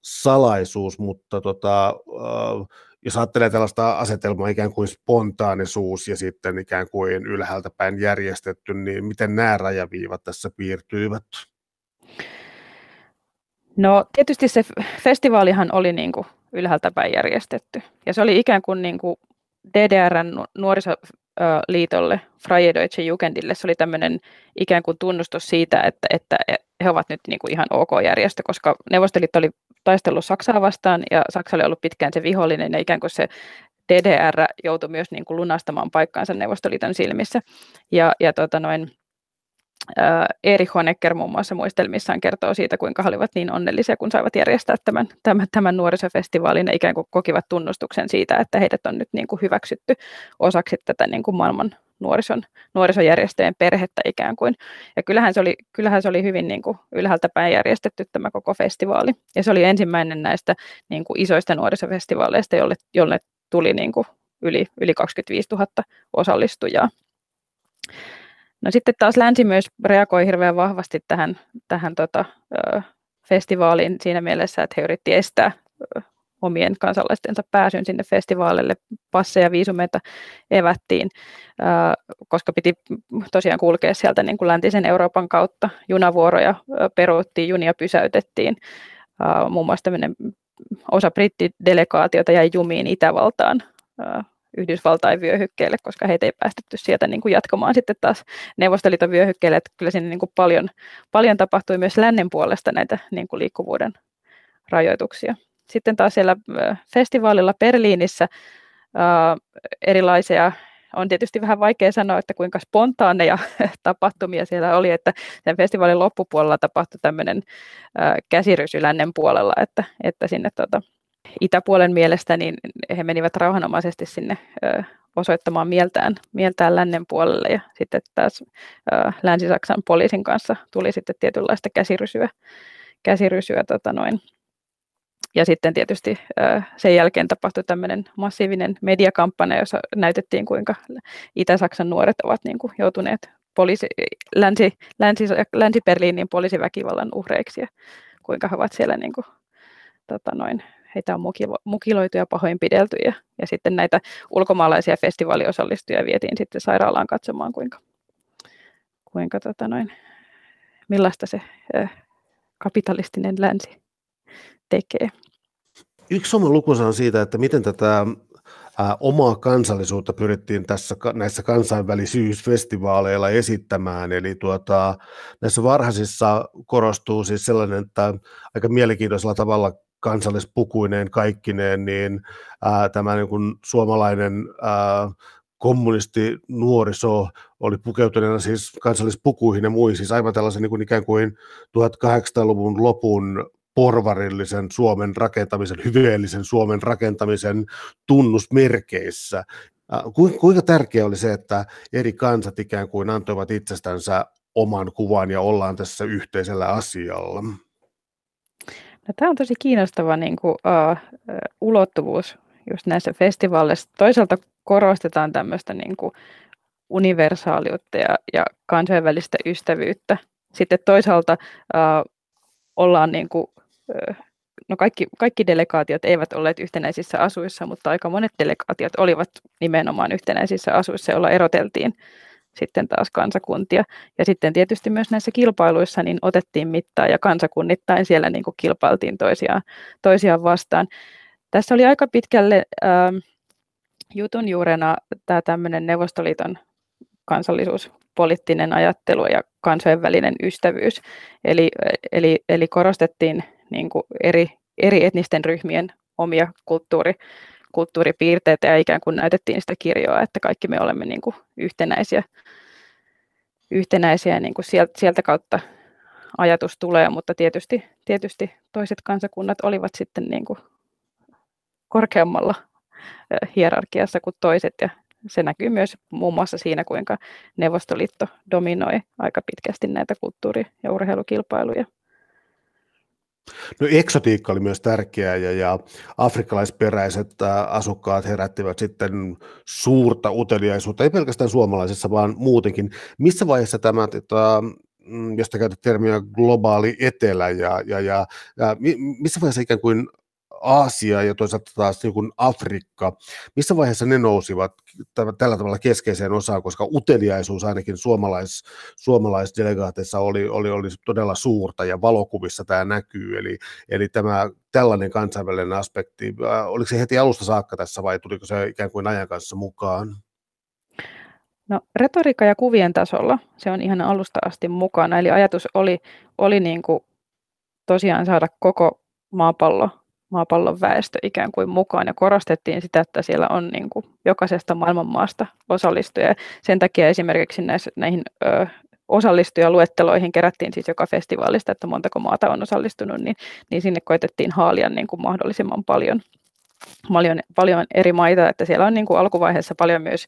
salaisuus, mutta tota, äh, jos ajattelee tällaista asetelmaa ikään kuin spontaanisuus ja sitten ikään kuin ylhäältä päin järjestetty, niin miten nämä rajaviivat tässä piirtyivät? No tietysti se festivaalihan oli niin kuin ylhäältä päin järjestetty. Ja se oli ikään kuin, niin kuin DDRn nuorisoliitolle, Freie Deutsche Jugendille, se oli tämmöinen ikään kuin tunnustus siitä, että, että he ovat nyt niin kuin ihan ok järjestö, koska Neuvostoliitto oli taistellut Saksaa vastaan ja Saksa oli ollut pitkään se vihollinen ja ikään kuin se DDR joutui myös niin kuin lunastamaan paikkaansa Neuvostoliiton silmissä. Ja, ja tota noin, Erich Honecker muun muassa muistelmissaan kertoo siitä, kuinka he olivat niin onnellisia, kun saivat järjestää tämän, tämän, tämän nuorisofestivaalin ja ikään kuin kokivat tunnustuksen siitä, että heidät on nyt niin kuin hyväksytty osaksi tätä niin kuin maailman nuorison, nuorisojärjestöjen perhettä ikään kuin. Ja kyllähän se oli, kyllähän se oli hyvin niin kuin ylhäältä päin järjestetty tämä koko festivaali. Ja se oli ensimmäinen näistä niin kuin isoista nuorisofestivaaleista, jolle, jolle tuli niin kuin yli, yli 25 000 osallistujaa. No sitten taas länsi myös reagoi hirveän vahvasti tähän, tähän tota, festivaaliin siinä mielessä, että he yritti estää omien kansalaistensa pääsyn sinne festivaalille. Passeja ja viisumeita evättiin, koska piti tosiaan kulkea sieltä niin kuin läntisen Euroopan kautta. Junavuoroja peruuttiin, junia pysäytettiin. Muun muassa osa brittidelegaatiota jäi jumiin Itävaltaan Yhdysvaltain vyöhykkeelle, koska heitä ei päästetty sieltä niin kuin jatkamaan sitten taas Neuvostoliiton vyöhykkeelle, että kyllä siinä niin kuin paljon, paljon tapahtui myös lännen puolesta näitä niin kuin liikkuvuuden rajoituksia. Sitten taas siellä festivaalilla Berliinissä ää, erilaisia on tietysti vähän vaikea sanoa, että kuinka spontaaneja tapahtumia siellä oli, että sen festivaalin loppupuolella tapahtui tämmöinen käsirysy lännen puolella, että, että sinne tota, itäpuolen mielestä, niin he menivät rauhanomaisesti sinne osoittamaan mieltään, mieltään lännen puolelle ja sitten taas Länsi-Saksan poliisin kanssa tuli sitten tietynlaista käsirysyä, käsirysyä tota noin. Ja sitten tietysti sen jälkeen tapahtui tämmöinen massiivinen mediakampanja, jossa näytettiin, kuinka Itä-Saksan nuoret ovat niin kuin joutuneet poliisi, länsi, länsi, Länsi-Berliinin poliisiväkivallan uhreiksi ja kuinka he ovat siellä niin kuin, tota noin, heitä on mukiloitu ja pahoinpidelty ja, ja sitten näitä ulkomaalaisia festivaaliosallistujia vietiin sitten sairaalaan katsomaan, kuinka, kuinka tota noin, millaista se äh, kapitalistinen länsi tekee. Yksi oma lukunsa on siitä, että miten tätä omaa kansallisuutta pyrittiin tässä näissä kansainvälisyysfestivaaleilla esittämään. Eli tuota, näissä varhaisissa korostuu siis sellainen, että aika mielenkiintoisella tavalla kansallispukuineen kaikkineen, niin ää, tämä niin kuin suomalainen ää, kommunisti nuoriso oli pukeutuneena siis kansallispukuihin ja muihin, siis aivan tällaisen niin kuin ikään kuin 1800-luvun lopun porvarillisen Suomen rakentamisen, hyveellisen Suomen rakentamisen tunnusmerkeissä. Kuinka tärkeää oli se, että eri kansat ikään kuin antoivat itsestänsä oman kuvan ja ollaan tässä yhteisellä asialla? No, tämä on tosi kiinnostava niin kuin, uh, ulottuvuus just näissä festivaaleissa. Toisaalta korostetaan tämmöistä niin kuin universaaliutta ja, ja kansainvälistä ystävyyttä. Sitten toisaalta uh, ollaan niin kuin, uh, no kaikki, kaikki delegaatiot eivät olleet yhtenäisissä asuissa, mutta aika monet delegaatiot olivat nimenomaan yhtenäisissä asuissa, joilla eroteltiin sitten taas kansakuntia. Ja sitten tietysti myös näissä kilpailuissa niin otettiin mittaa ja kansakunnittain siellä niin kuin kilpailtiin toisiaan, toisiaan vastaan. Tässä oli aika pitkälle äh, jutun juurena tämä tämmöinen Neuvostoliiton kansallisuuspoliittinen ajattelu ja kansainvälinen ystävyys. Eli, eli, eli korostettiin niin kuin eri, eri etnisten ryhmien omia kulttuuri, kulttuuripiirteitä ja ikään kuin näytettiin sitä kirjoa, että kaikki me olemme niin kuin yhtenäisiä, yhtenäisiä niin kuin sieltä, kautta ajatus tulee, mutta tietysti, tietysti toiset kansakunnat olivat sitten niin kuin korkeammalla hierarkiassa kuin toiset ja se näkyy myös muun muassa siinä, kuinka Neuvostoliitto dominoi aika pitkästi näitä kulttuuri- ja urheilukilpailuja. No eksotiikka oli myös tärkeää ja, ja afrikkalaisperäiset asukkaat herättivät sitten suurta uteliaisuutta, ei pelkästään suomalaisissa, vaan muutenkin. Missä vaiheessa tämä, että, mm, josta käytät termiä globaali etelä ja, ja, ja, ja missä vaiheessa ikään kuin Aasia ja toisaalta taas niin kuin Afrikka, missä vaiheessa ne nousivat tällä tavalla keskeiseen osaan, koska uteliaisuus ainakin suomalais, suomalaisdelegaateissa oli, oli, oli todella suurta ja valokuvissa tämä näkyy, eli, eli tämä tällainen kansainvälinen aspekti, äh, oliko se heti alusta saakka tässä vai tuliko se ikään kuin ajan kanssa mukaan? No, retoriikka ja kuvien tasolla se on ihan alusta asti mukana, eli ajatus oli, oli niin kuin tosiaan saada koko maapallo maapallon väestö ikään kuin mukaan ja korostettiin sitä, että siellä on niin kuin jokaisesta maailmanmaasta osallistujia. Sen takia esimerkiksi näissä, näihin ö, osallistujaluetteloihin kerättiin siis joka festivaalista, että montako maata on osallistunut, niin, niin sinne koitettiin haalia niin kuin mahdollisimman paljon, paljon, paljon eri maita, että siellä on niin kuin alkuvaiheessa paljon myös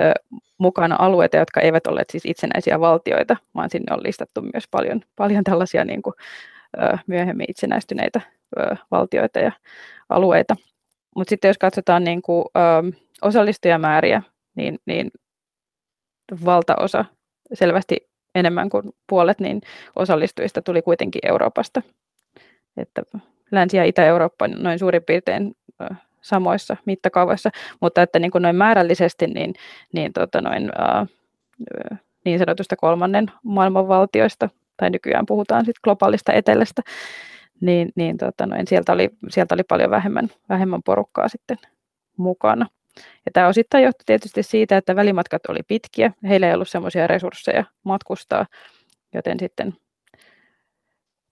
ö, mukana alueita, jotka eivät olleet siis itsenäisiä valtioita, vaan sinne on listattu myös paljon, paljon tällaisia niin kuin, ö, myöhemmin itsenäistyneitä valtioita ja alueita. Mutta sitten jos katsotaan niin kuin, ö, osallistujamääriä, niin, niin valtaosa, selvästi enemmän kuin puolet, niin osallistujista tuli kuitenkin Euroopasta. Että Länsi- ja Itä-Eurooppa noin suurin piirtein samoissa mittakaavoissa, mutta että niin kuin noin määrällisesti niin, niin, tota noin, ää, niin sanotusta kolmannen maailman valtioista, tai nykyään puhutaan sit globaalista etelästä, niin, niin tota noin, sieltä, oli, sieltä oli paljon vähemmän, vähemmän porukkaa sitten mukana. Ja tämä osittain johtui tietysti siitä, että välimatkat oli pitkiä, heillä ei ollut semmoisia resursseja matkustaa, joten sitten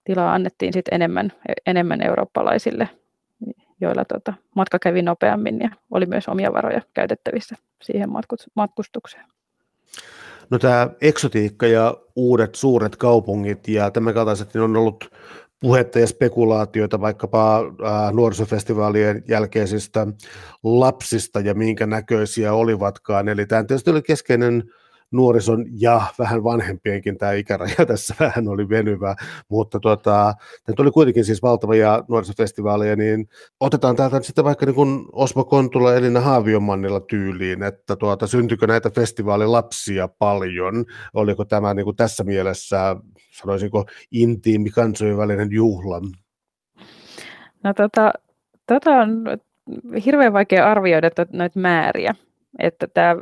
tilaa annettiin sitten enemmän, enemmän eurooppalaisille, joilla tota, matka kävi nopeammin ja oli myös omia varoja käytettävissä siihen matkustukseen. No tämä eksotiikka ja uudet suuret kaupungit ja tämän kaltaiset niin on ollut puhetta ja spekulaatioita vaikkapa nuorisofestivaalien jälkeisistä lapsista ja minkä näköisiä olivatkaan. Eli tämä tietysti oli keskeinen nuorison ja vähän vanhempienkin tämä ikäraja tässä vähän oli venyvä, mutta tuota, tämä tuli kuitenkin siis valtavia nuorisofestivaaleja, niin otetaan täältä sitten vaikka niin kuin Osmo Kontula Elina Haaviomannilla tyyliin, että tuota, syntyykö näitä festivaalilapsia paljon, oliko tämä niin kuin tässä mielessä, sanoisinko, intiimi kansojen välinen juhla? No tota, tota on hirveän vaikea arvioida näitä määriä, että tämä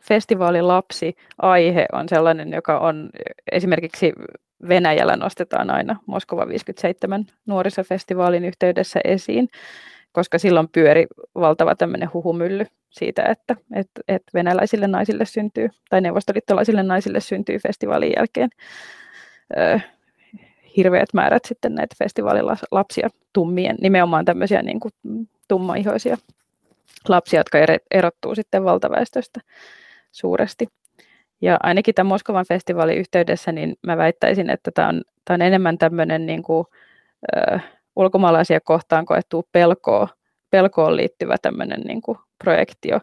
festivaalilapsi-aihe on sellainen, joka on esimerkiksi Venäjällä nostetaan aina Moskova 57 nuorisofestivaalin yhteydessä esiin, koska silloin pyöri valtava tämmöinen huhumylly siitä, että, että, että venäläisille naisille syntyy, tai neuvostoliittolaisille naisille syntyy festivaalin jälkeen ö, hirveät määrät sitten näitä festivaalilapsia tummien, nimenomaan tämmöisiä niin kuin tummaihoisia lapsia, jotka erottuu sitten valtaväestöstä suuresti. Ja ainakin tämän Moskovan festivaalin yhteydessä, niin mä väittäisin, että tämä on, tämä on enemmän tämmöinen niin kuin, ö, ulkomaalaisia kohtaan koettu pelkoa, pelkoon liittyvä tämmöinen niin kuin projektio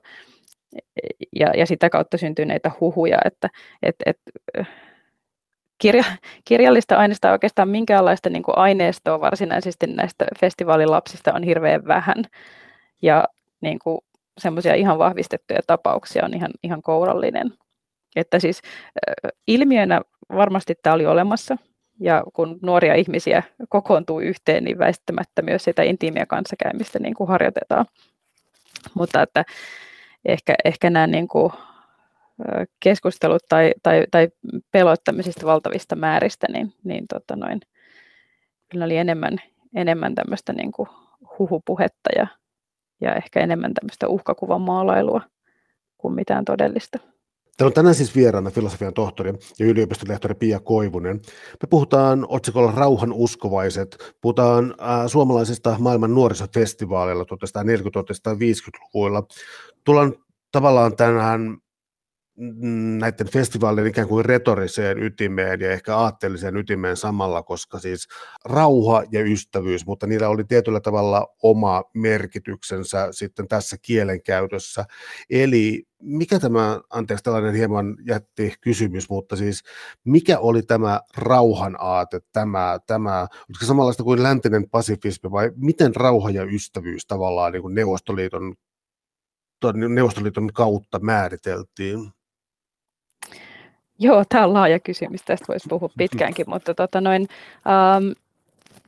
ja, ja sitä kautta syntyneitä huhuja, että et, et, kirja, kirjallista aineista oikeastaan minkäänlaista niin kuin aineistoa varsinaisesti näistä festivaalilapsista on hirveän vähän. Ja niin kuin, semmoisia ihan vahvistettuja tapauksia on ihan, ihan kourallinen. Että siis ilmiönä varmasti tämä oli olemassa, ja kun nuoria ihmisiä kokoontuu yhteen, niin väistämättä myös sitä intiimiä kanssakäymistä niin kuin harjoitetaan. Mutta että ehkä, ehkä nämä niin kuin keskustelut tai, tai, tai pelot tämmöisistä valtavista määristä, niin, niin tota noin, kyllä oli enemmän, enemmän tämmöistä niin kuin huhupuhetta ja, ja ehkä enemmän tämmöistä uhkakuvan maalailua kuin mitään todellista. Täällä on tänään siis vieraana filosofian tohtori ja yliopistolehtori Pia Koivunen. Me puhutaan otsikolla Rauhan uskovaiset. Puhutaan äh, suomalaisesta maailman nuorisofestivaaleilla 1940-1950-luvuilla. Tullaan tavallaan tänään näiden festivaalien ikään kuin retoriseen ytimeen ja ehkä aatteelliseen ytimeen samalla, koska siis rauha ja ystävyys, mutta niillä oli tietyllä tavalla oma merkityksensä sitten tässä kielenkäytössä. Eli mikä tämä, anteeksi tällainen hieman jätti kysymys, mutta siis mikä oli tämä rauhan aate, tämä, tämä olisiko samanlaista kuin läntinen pasifismi vai miten rauha ja ystävyys tavallaan niin kuin Neuvostoliiton Neuvostoliiton kautta määriteltiin? Joo, tämä on laaja kysymys, tästä voisi puhua pitkäänkin, mutta tota noin, ähm,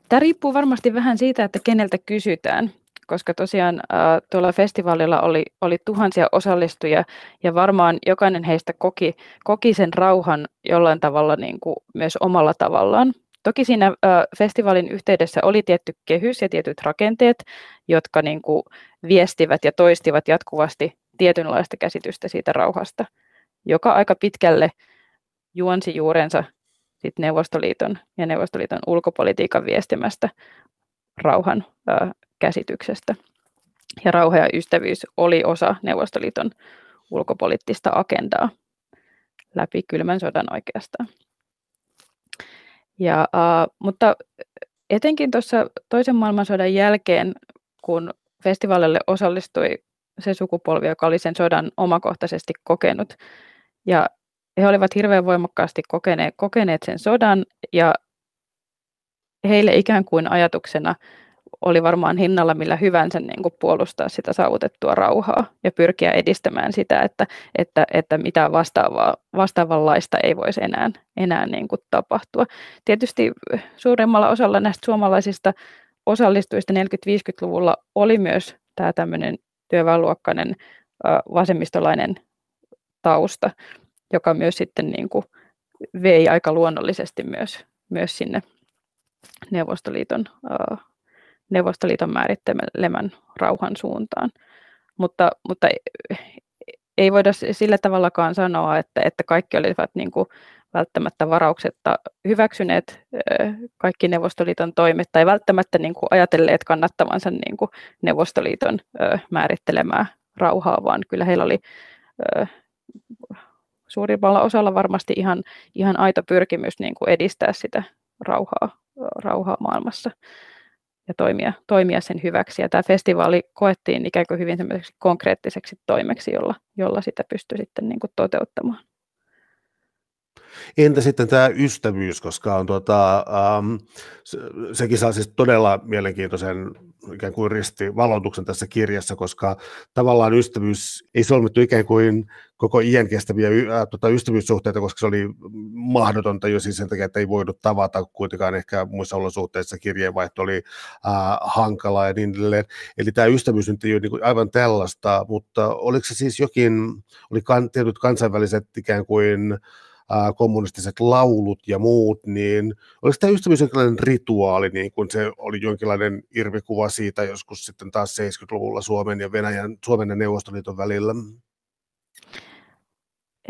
tämä riippuu varmasti vähän siitä, että keneltä kysytään, koska tosiaan äh, tuolla festivaalilla oli, oli tuhansia osallistujia ja varmaan jokainen heistä koki, koki sen rauhan jollain tavalla niin kuin myös omalla tavallaan. Toki siinä äh, festivaalin yhteydessä oli tietty kehys ja tietyt rakenteet, jotka niin kuin viestivät ja toistivat jatkuvasti tietynlaista käsitystä siitä rauhasta, joka aika pitkälle juonsi juurensa sit Neuvostoliiton ja Neuvostoliiton ulkopolitiikan viestimästä rauhan ö, käsityksestä. Ja rauha ja ystävyys oli osa Neuvostoliiton ulkopoliittista agendaa läpi kylmän sodan oikeastaan. Ja, uh, mutta etenkin tuossa toisen maailmansodan jälkeen, kun festivaalille osallistui se sukupolvi, joka oli sen sodan omakohtaisesti kokenut, ja he olivat hirveän voimakkaasti kokeneet, kokeneet sen sodan ja heille ikään kuin ajatuksena oli varmaan hinnalla millä hyvänsä niin kuin puolustaa sitä saavutettua rauhaa ja pyrkiä edistämään sitä, että, että, että mitään vastaavaa, vastaavanlaista ei voisi enää, enää niin kuin tapahtua. Tietysti suuremmalla osalla näistä suomalaisista osallistujista 40-50-luvulla oli myös tämä tämmöinen työväenluokkainen vasemmistolainen tausta, joka myös sitten niin kuin vei aika luonnollisesti myös, myös sinne Neuvostoliiton, uh, Neuvostoliiton määrittelemän rauhan suuntaan. Mutta, mutta ei voida sillä tavallakaan sanoa, että, että kaikki olivat niin kuin välttämättä varauksetta hyväksyneet kaikki Neuvostoliiton toimet tai välttämättä niin kuin ajatelleet kannattavansa niin kuin Neuvostoliiton määrittelemää rauhaa, vaan kyllä heillä oli suurimmalla osalla varmasti ihan, ihan aito pyrkimys niin kuin edistää sitä rauhaa, rauhaa maailmassa ja toimia, toimia sen hyväksi. Ja tämä festivaali koettiin ikään kuin hyvin konkreettiseksi toimeksi, jolla, jolla sitä pystyi sitten niin kuin toteuttamaan. Entä sitten tämä ystävyys, koska on tuota, ähm, se, sekin saa siis todella mielenkiintoisen ikään kuin ristivaloituksen tässä kirjassa, koska tavallaan ystävyys ei solmittu ikään kuin koko iän kestäviä äh, tota, ystävyyssuhteita, koska se oli mahdotonta jo siis sen takia, että ei voinut tavata kuitenkaan ehkä muissa olosuhteissa kirjeenvaihto oli äh, hankalaa ja niin edelleen. Eli tämä ystävyys nyt ei ole niin aivan tällaista, mutta oliko se siis jokin, oli kan, tietyt kansainväliset ikään kuin kommunistiset laulut ja muut, niin oliko tämä ystävyys jonkinlainen rituaali, niin kuin se oli jonkinlainen irvikuva siitä joskus sitten taas 70-luvulla Suomen ja Venäjän, Suomen ja Neuvostoliiton välillä?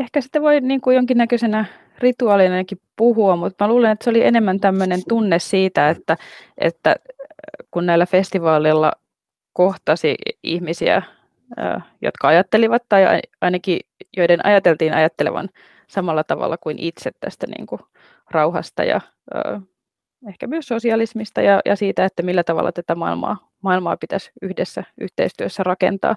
Ehkä sitten voi niin kuin jonkinnäköisenä rituaalinakin puhua, mutta mä luulen, että se oli enemmän tämmöinen tunne siitä, että, että kun näillä festivaaleilla kohtasi ihmisiä jotka ajattelivat tai ainakin joiden ajateltiin ajattelevan samalla tavalla kuin itse tästä niin kuin rauhasta ja ehkä myös sosialismista ja, ja siitä, että millä tavalla tätä maailmaa, maailmaa pitäisi yhdessä yhteistyössä rakentaa,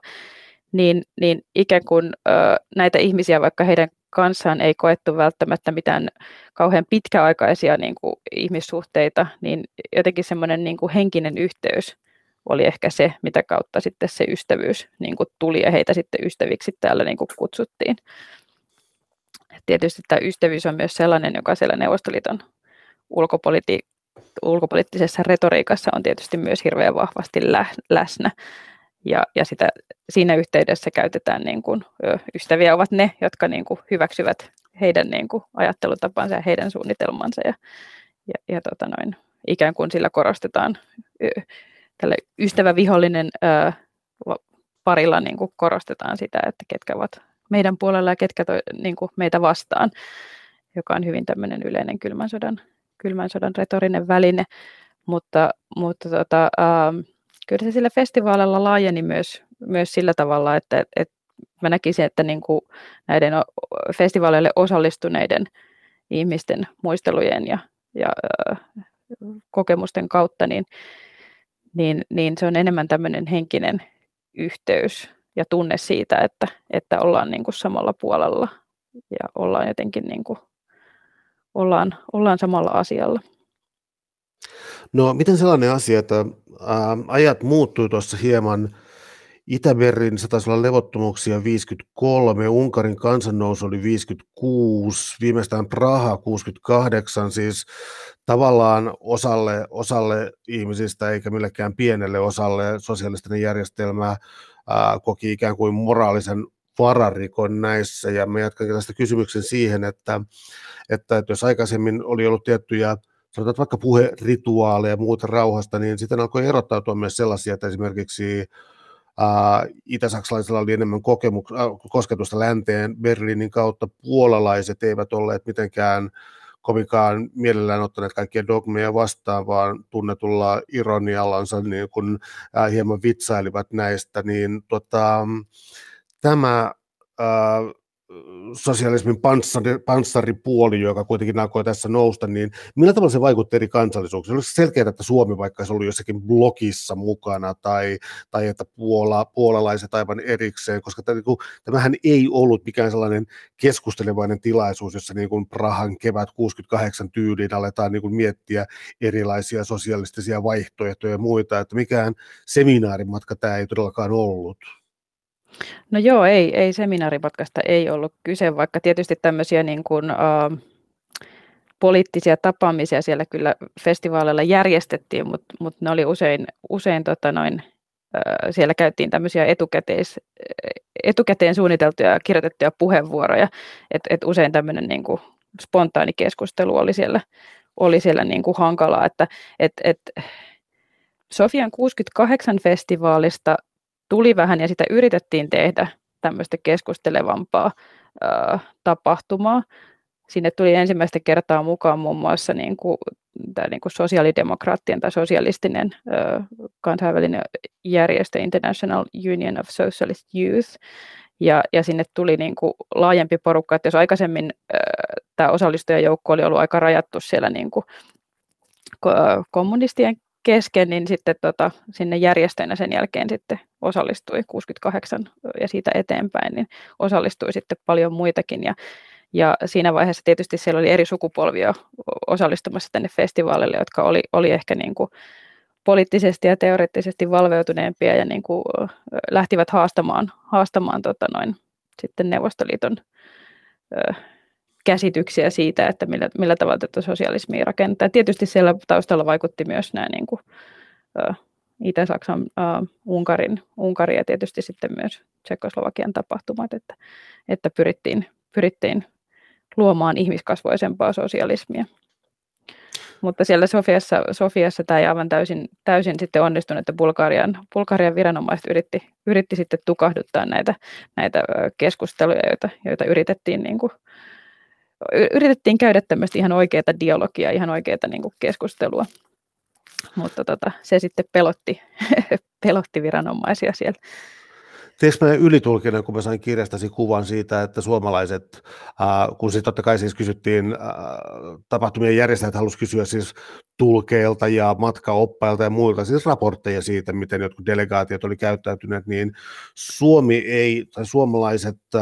niin, niin ikään kuin ö, näitä ihmisiä, vaikka heidän kanssaan ei koettu välttämättä mitään kauhean pitkäaikaisia niin kuin, ihmissuhteita, niin jotenkin semmoinen niin henkinen yhteys oli ehkä se, mitä kautta sitten se ystävyys niin kuin, tuli ja heitä sitten ystäviksi täällä niin kuin, kutsuttiin. Tietysti tämä ystävyys on myös sellainen, joka siellä Neuvostoliiton ulkopoliti- ulkopoliittisessa retoriikassa on tietysti myös hirveän vahvasti lä- läsnä. Ja, ja sitä, siinä yhteydessä käytetään niin kuin, ystäviä ovat ne, jotka niin kuin, hyväksyvät heidän niin kuin, ajattelutapansa ja heidän suunnitelmansa. Ja, ja, ja tota noin, ikään kuin sillä korostetaan, tällä ystävävihollinen ö, parilla niin kuin, korostetaan sitä, että ketkä ovat meidän puolella ja ketkä to, niin kuin, meitä vastaan, joka on hyvin tämmöinen yleinen kylmän sodan kylmän sodan retorinen väline, mutta, mutta tota, ähm, kyllä se sillä festivaalilla laajeni myös, myös sillä tavalla, että, että mä näkisin, että niin kuin näiden festivaaleille osallistuneiden ihmisten muistelujen ja, ja äh, kokemusten kautta, niin, niin, niin se on enemmän tämmöinen henkinen yhteys ja tunne siitä, että, että ollaan niin kuin samalla puolella ja ollaan jotenkin niin kuin ollaan, ollaan samalla asialla. No miten sellainen asia, että ää, ajat muuttui tuossa hieman, Itämerin se taisi olla levottomuuksia 53, Unkarin kansannousu oli 56, viimeistään Praha 68, siis tavallaan osalle, osalle ihmisistä eikä millekään pienelle osalle sosiaalistinen järjestelmä ää, koki ikään kuin moraalisen vararikon näissä, ja me jatkan tästä kysymyksen siihen, että, että, että jos aikaisemmin oli ollut tiettyjä sanotaan vaikka puherituaaleja ja muuta rauhasta, niin sitten alkoi erottautua myös sellaisia, että esimerkiksi itä-saksalaisilla oli enemmän kokemuk- äh, kosketusta länteen Berliinin kautta, puolalaiset eivät olleet mitenkään kovinkaan mielellään ottaneet kaikkia dogmeja vastaan, vaan tunnetulla ironiallansa niin kun, hieman vitsailivat näistä, niin tota, tämä sosialismin panssari, panssaripuoli, joka kuitenkin alkoi tässä nousta, niin millä tavalla se vaikutti eri kansallisuuksiin? Oliko selkeää, että Suomi vaikka se ollut jossakin blogissa mukana tai, tai että Puola, puolalaiset aivan erikseen, koska tämä, niin kuin, tämähän ei ollut mikään sellainen keskustelevainen tilaisuus, jossa niin kuin Prahan kevät 68 tyyliin aletaan niin kuin miettiä erilaisia sosialistisia vaihtoehtoja ja muita, että mikään seminaarimatka tämä ei todellakaan ollut. No joo, ei, ei seminaarimatkasta ei ollut kyse, vaikka tietysti tämmöisiä niin kuin, uh, poliittisia tapaamisia siellä kyllä festivaaleilla järjestettiin, mutta, mutta ne oli usein, usein tota noin, uh, siellä käytiin tämmöisiä etukäteis, etukäteen suunniteltuja ja kirjoitettuja puheenvuoroja, että et usein tämmöinen niin kuin spontaani keskustelu oli siellä, oli siellä niin kuin hankalaa, että et, et, Sofian 68 festivaalista tuli vähän ja sitä yritettiin tehdä tämmöistä keskustelevampaa ää, tapahtumaa. Sinne tuli ensimmäistä kertaa mukaan muun muassa niin kuin, tämä niin kuin sosiaalidemokraattien tai sosialistinen ää, kansainvälinen järjestö International Union of Socialist Youth, ja, ja sinne tuli niin kuin laajempi porukka, että jos aikaisemmin ää, tämä osallistujajoukko oli ollut aika rajattu siellä niin kuin, kommunistien kesken, niin sitten tota, sinne järjestöinä sen jälkeen sitten osallistui 68 ja siitä eteenpäin, niin osallistui sitten paljon muitakin. Ja, ja siinä vaiheessa tietysti siellä oli eri sukupolvia osallistumassa tänne festivaalille, jotka oli, oli ehkä niin kuin poliittisesti ja teoreettisesti valveutuneempia ja niin kuin lähtivät haastamaan, haastamaan tota noin, sitten Neuvostoliiton käsityksiä siitä, että millä, millä tavalla tätä sosialismia rakentaa. Tietysti siellä taustalla vaikutti myös nämä niin kuin, ä, Itä-Saksan, ä, Unkarin, Unkari ja tietysti sitten myös Tsekoslovakian tapahtumat, että, että pyrittiin, pyrittiin luomaan ihmiskasvoisempaa sosialismia. Mutta siellä Sofiassa, Sofiassa tämä ei aivan täysin, täysin sitten onnistunut, että Bulgarian, Bulgarian viranomaiset yritti, yritti sitten tukahduttaa näitä, näitä keskusteluja, joita, joita yritettiin niin kuin, yritettiin käydä tämmöistä ihan oikeaa dialogia, ihan oikeaa niin kuin keskustelua. Mutta tota, se sitten pelotti, pelotti viranomaisia siellä. Tiedätkö mä ylitulkinen, kun mä sain kirjastasi kuvan siitä, että suomalaiset, äh, kun siis totta kai siis kysyttiin, äh, tapahtumien järjestäjät halusivat kysyä siis tulkeilta ja matkaoppailta ja muilta, siis raportteja siitä, miten jotkut delegaatiot oli käyttäytyneet, niin Suomi ei, tai suomalaiset, äh,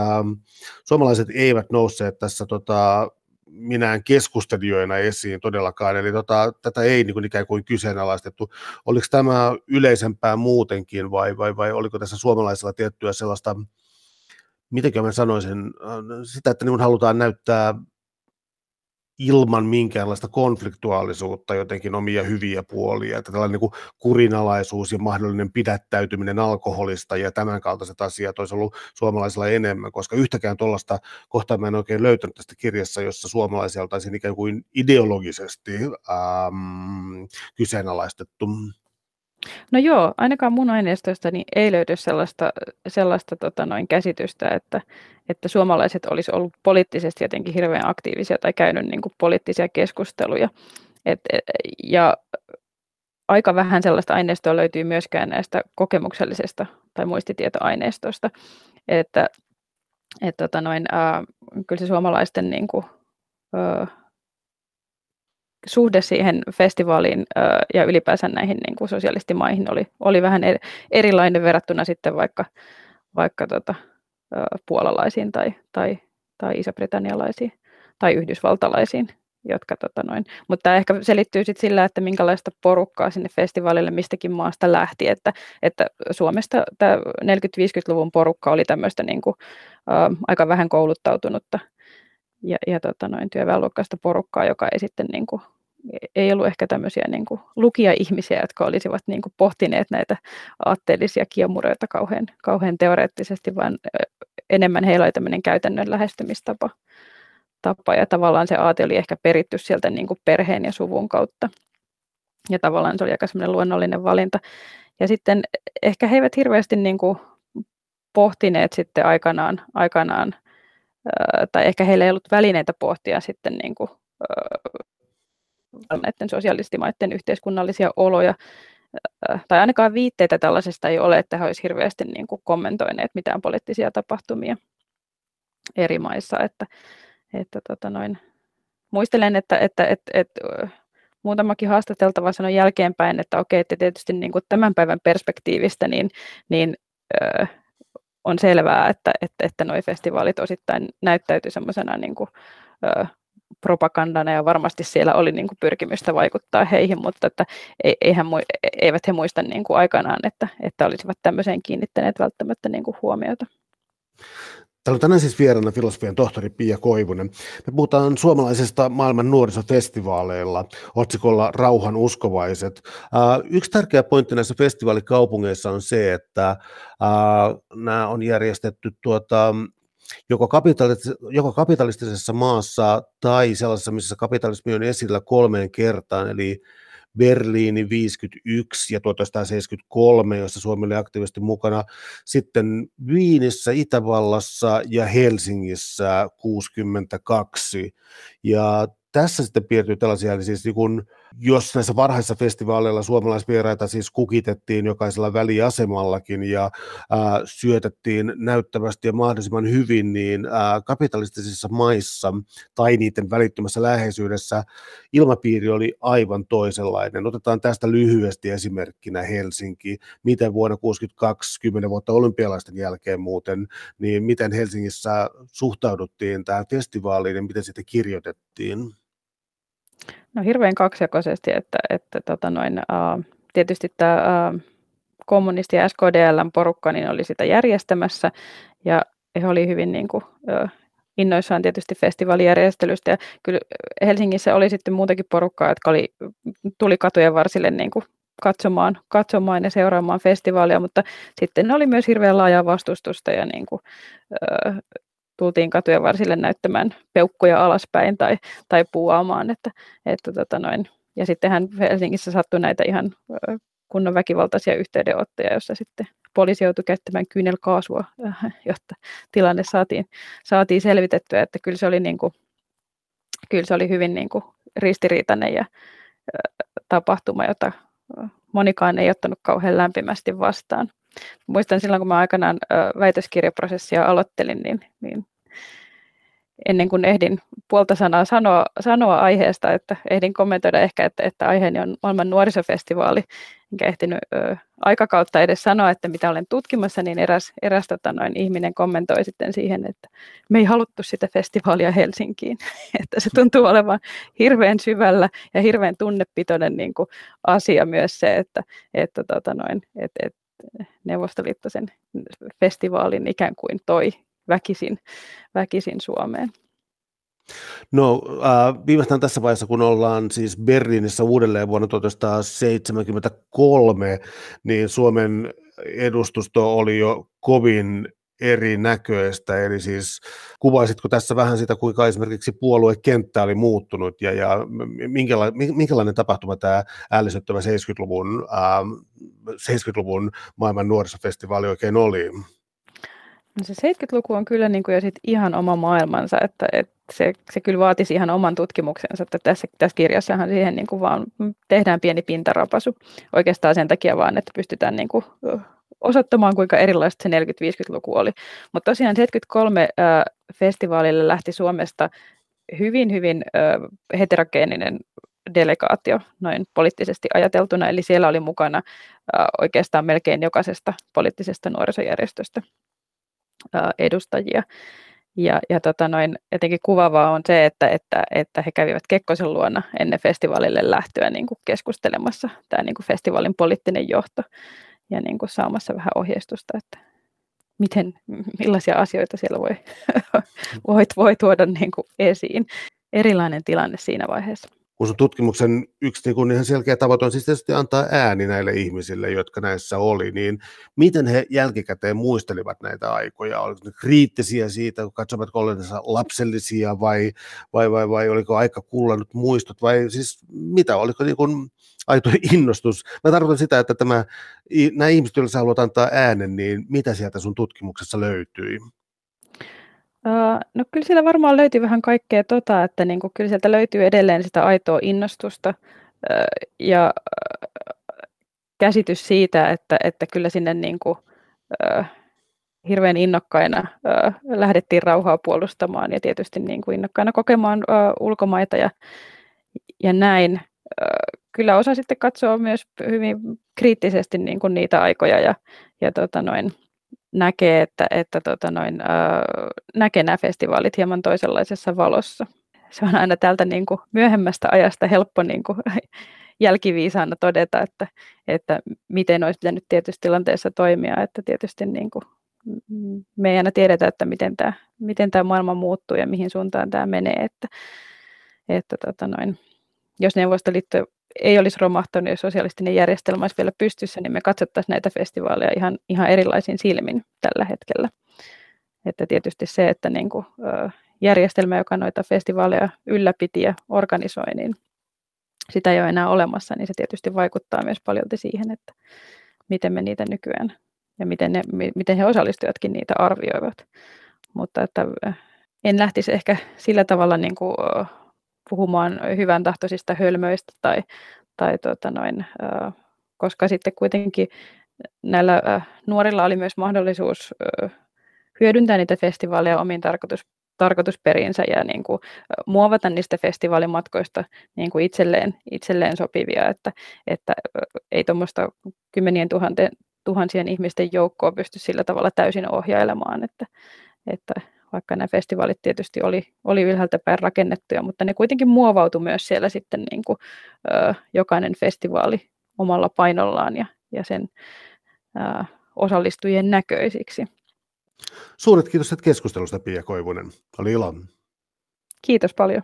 suomalaiset eivät nousseet tässä tota, minään keskustelijoina esiin todellakaan, eli tota, tätä ei niin kuin ikään kuin kyseenalaistettu. Oliko tämä yleisempää muutenkin vai, vai, vai oliko tässä suomalaisilla tiettyä sellaista, mitenkö mä sanoisin, äh, sitä, että niin halutaan näyttää ilman minkäänlaista konfliktuaalisuutta jotenkin omia hyviä puolia, että tällainen niin kurinalaisuus ja mahdollinen pidättäytyminen alkoholista ja tämän kaltaiset asiat olisi ollut suomalaisilla enemmän, koska yhtäkään tuollaista kohtaa mä en oikein löytänyt tästä kirjassa, jossa suomalaisia oltaisiin ikään kuin ideologisesti ähm, kyseenalaistettu. No joo, ainakaan mun aineistoista niin ei löydy sellaista, sellaista tota noin käsitystä, että, että suomalaiset olisi ollut poliittisesti jotenkin hirveän aktiivisia tai käynyt niin kuin poliittisia keskusteluja. Et, e, ja aika vähän sellaista aineistoa löytyy myöskään näistä kokemuksellisesta tai muistitietoaineistosta. Että, et, tota noin, äh, kyllä se suomalaisten niin kuin, äh, suhde siihen festivaaliin ja ylipäänsä näihin niin kuin sosialistimaihin oli, oli vähän erilainen verrattuna sitten vaikka, vaikka tota, puolalaisiin tai, tai, tai iso-britannialaisiin tai yhdysvaltalaisiin. Jotka, tota noin. Mutta tämä ehkä selittyy sit sillä, että minkälaista porukkaa sinne festivaalille mistäkin maasta lähti, että, että Suomesta tämä 40-50-luvun porukka oli tämmöistä niin kuin, ä, aika vähän kouluttautunutta ja, ja tota noin, työväenluokkaista porukkaa, joka ei sitten niin kuin, ei ollut ehkä tämmöisiä niin kuin lukija-ihmisiä, jotka olisivat niin kuin pohtineet näitä aatteellisia kiemuroita kauhean, kauhean teoreettisesti, vaan enemmän heillä oli tämmöinen käytännön lähestymistapa. Tapa, ja tavallaan se aate oli ehkä peritty sieltä niin kuin perheen ja suvun kautta. Ja tavallaan se oli aika semmoinen luonnollinen valinta. Ja sitten ehkä he eivät hirveästi niin kuin pohtineet sitten aikanaan, aikanaan tai ehkä heillä ei ollut välineitä pohtia sitten niin kuin, näiden sosialistimaiden yhteiskunnallisia oloja, tai ainakaan viitteitä tällaisesta ei ole, että he olisivat hirveästi niin kuin kommentoineet mitään poliittisia tapahtumia eri maissa. Että, että tota noin. Muistelen, että, että, että, että muutamakin haastateltava sanoi jälkeenpäin, että okei, että tietysti niin kuin tämän päivän perspektiivistä niin, niin ö, on selvää, että, että, että nuo festivaalit osittain näyttäytyi semmoisena niin propagandana ja varmasti siellä oli niin kuin pyrkimystä vaikuttaa heihin, mutta että eihän, eivät he muista niin kuin aikanaan, että, että olisivat tämmöiseen kiinnittäneet välttämättä niin kuin huomiota. Täällä on tänään siis vieraana filosofian tohtori Pia Koivunen. Me puhutaan suomalaisesta maailman nuorisofestivaaleilla otsikolla Rauhan uskovaiset. Yksi tärkeä pointti näissä festivaalikaupungeissa on se, että nämä on järjestetty tuota, joko, kapitalis- joko kapitalistisessa maassa tai sellaisessa, missä kapitalismi on esillä kolmeen kertaan, eli Berliini 51 ja 1973, jossa Suomi oli aktiivisesti mukana, sitten Viinissä, Itävallassa ja Helsingissä 62. Ja tässä sitten piirtyy tällaisia, eli siis niin kun, jos näissä varhaisissa festivaaleilla suomalaisvieraita siis kukitettiin jokaisella väliasemallakin ja ää, syötettiin näyttävästi ja mahdollisimman hyvin, niin ää, kapitalistisissa maissa tai niiden välittömässä läheisyydessä ilmapiiri oli aivan toisenlainen. Otetaan tästä lyhyesti esimerkkinä Helsinki. Miten vuonna 1962, 10 vuotta olympialaisten jälkeen muuten, niin miten Helsingissä suhtauduttiin tähän festivaaliin ja miten sitä kirjoitettiin? No hirveän kaksijakoisesti, että, että tota noin, uh, tietysti tämä uh, kommunisti ja SKDLn porukka niin oli sitä järjestämässä. Ja he oli hyvin niin kuin, uh, innoissaan tietysti festivaalijärjestelystä. Ja kyllä Helsingissä oli sitten muutakin porukkaa, jotka oli, tuli katujen varsille niin kuin katsomaan, katsomaan ja seuraamaan festivaalia, mutta sitten oli myös hirveän laajaa vastustusta ja niin kuin, tultiin katujen varsille näyttämään peukkuja alaspäin tai, tai puuaamaan. Että, että tota noin. Ja sittenhän Helsingissä sattui näitä ihan kunnon väkivaltaisia yhteydenottoja, jossa sitten poliisi joutui käyttämään kyynelkaasua, äh, jotta tilanne saatiin, saatiin selvitettyä, että kyllä se oli, niin kuin, kyllä se oli hyvin niin kuin ristiriitainen ja tapahtuma, jota monikaan ei ottanut kauhean lämpimästi vastaan. Muistan silloin, kun mä aikanaan väitöskirjaprosessia aloittelin, niin, niin ennen kuin ehdin puolta sanaa sanoa, sanoa aiheesta, että ehdin kommentoida ehkä, että, että aiheeni on maailman nuorisofestivaali, enkä ehtinyt ö, aikakautta edes sanoa, että mitä olen tutkimassa, niin eräs, eräs tota, noin, ihminen kommentoi sitten siihen, että me ei haluttu sitä festivaalia Helsinkiin, että se tuntuu olevan hirveän syvällä ja hirveän tunnepitoinen niin kuin, asia myös se, että, että, tota, noin, että, että Neuvostoliitto sen festivaalin ikään kuin toi väkisin, väkisin Suomeen. No äh, viimeistään tässä vaiheessa, kun ollaan siis Berliinissä uudelleen vuonna 1973, niin Suomen edustusto oli jo kovin erinäköistä, eli siis kuvaisitko tässä vähän sitä, kuinka esimerkiksi puoluekenttä oli muuttunut ja, ja minkälainen, minkälainen tapahtuma tämä ällisyttävä 70-luvun, äh, 70-luvun maailman nuorisofestivaali oikein oli? No se 70-luku on kyllä niin kuin jo sit ihan oma maailmansa, että, että se, se kyllä vaatisi ihan oman tutkimuksensa, että tässä, tässä kirjassahan siihen niin kuin vaan tehdään pieni pintarapasu oikeastaan sen takia vaan, että pystytään niin kuin osoittamaan, kuinka erilaista se 40-50-luku oli. Mutta tosiaan 73 äh, festivaalille lähti Suomesta hyvin, hyvin äh, heterogeeninen delegaatio noin poliittisesti ajateltuna, eli siellä oli mukana äh, oikeastaan melkein jokaisesta poliittisesta nuorisojärjestöstä edustajia. Ja, ja tota noin, jotenkin kuvavaa on se, että, että, että he kävivät Kekkosen luona ennen festivaalille lähtöä niin kuin keskustelemassa, tämä niin kuin festivaalin poliittinen johto, ja niin kuin saamassa vähän ohjeistusta, että miten, millaisia asioita siellä voi, voi, voi tuoda niin kuin esiin. Erilainen tilanne siinä vaiheessa kun sun tutkimuksen yksi niin kuin ihan selkeä tavoite on siis tietysti antaa ääni näille ihmisille, jotka näissä oli, niin miten he jälkikäteen muistelivat näitä aikoja? Oliko ne kriittisiä siitä, kun katsoivat olleensa lapsellisia vai, vai, vai, vai oliko aika kullannut muistot vai siis mitä, oliko niin kuin aito innostus? Mä tarkoitan sitä, että tämä, nämä ihmiset, joille sä haluat antaa äänen, niin mitä sieltä sun tutkimuksessa löytyi? No kyllä siellä varmaan löytyy vähän kaikkea tota, että niin kuin, kyllä sieltä löytyy edelleen sitä aitoa innostusta ja käsitys siitä, että, että kyllä sinne niin kuin, hirveän innokkaina lähdettiin rauhaa puolustamaan ja tietysti niin kuin innokkaina kokemaan ulkomaita ja, ja näin. Kyllä osa sitten katsoo myös hyvin kriittisesti niin kuin niitä aikoja ja, ja tota noin, näkee, että, että tota noin, äh, näkee nämä festivaalit hieman toisenlaisessa valossa. Se on aina tältä niin kuin myöhemmästä ajasta helppo niin kuin, jälkiviisaana todeta, että, että miten olisi pitänyt tietyssä tilanteessa toimia, että tietysti niin kuin, me ei aina tiedetä, että miten tämä, miten tämä maailma muuttuu ja mihin suuntaan tämä menee, että, että tota noin, jos Neuvostoliitto ei olisi romahtanut, jos sosialistinen järjestelmä olisi vielä pystyssä, niin me katsottaisiin näitä festivaaleja ihan, ihan erilaisin silmin tällä hetkellä. Että tietysti se, että niin kuin, järjestelmä, joka noita festivaaleja ylläpiti ja organisoi, niin sitä ei ole enää olemassa, niin se tietysti vaikuttaa myös paljon siihen, että miten me niitä nykyään ja miten, ne, miten he osallistujatkin niitä arvioivat. Mutta että en lähtisi ehkä sillä tavalla niin kuin puhumaan hyvän tahtoisista hölmöistä tai, tai tota noin, koska sitten kuitenkin näillä nuorilla oli myös mahdollisuus hyödyntää niitä festivaaleja omiin tarkoitus, tarkoitusperinsä ja niin kuin, muovata niistä festivaalimatkoista niin kuin itselleen, itselleen sopivia, että, että ei tuommoista kymmenien tuhanten, tuhansien ihmisten joukkoa pysty sillä tavalla täysin ohjailemaan, että, että vaikka nämä festivaalit tietysti oli, oli ylhäältä päin rakennettuja, mutta ne kuitenkin muovautui myös siellä sitten niin kuin, ö, jokainen festivaali omalla painollaan ja, ja sen ö, osallistujien näköisiksi. Suuret kiitos keskustelusta, Pia Koivunen. Oli ilo. Kiitos paljon.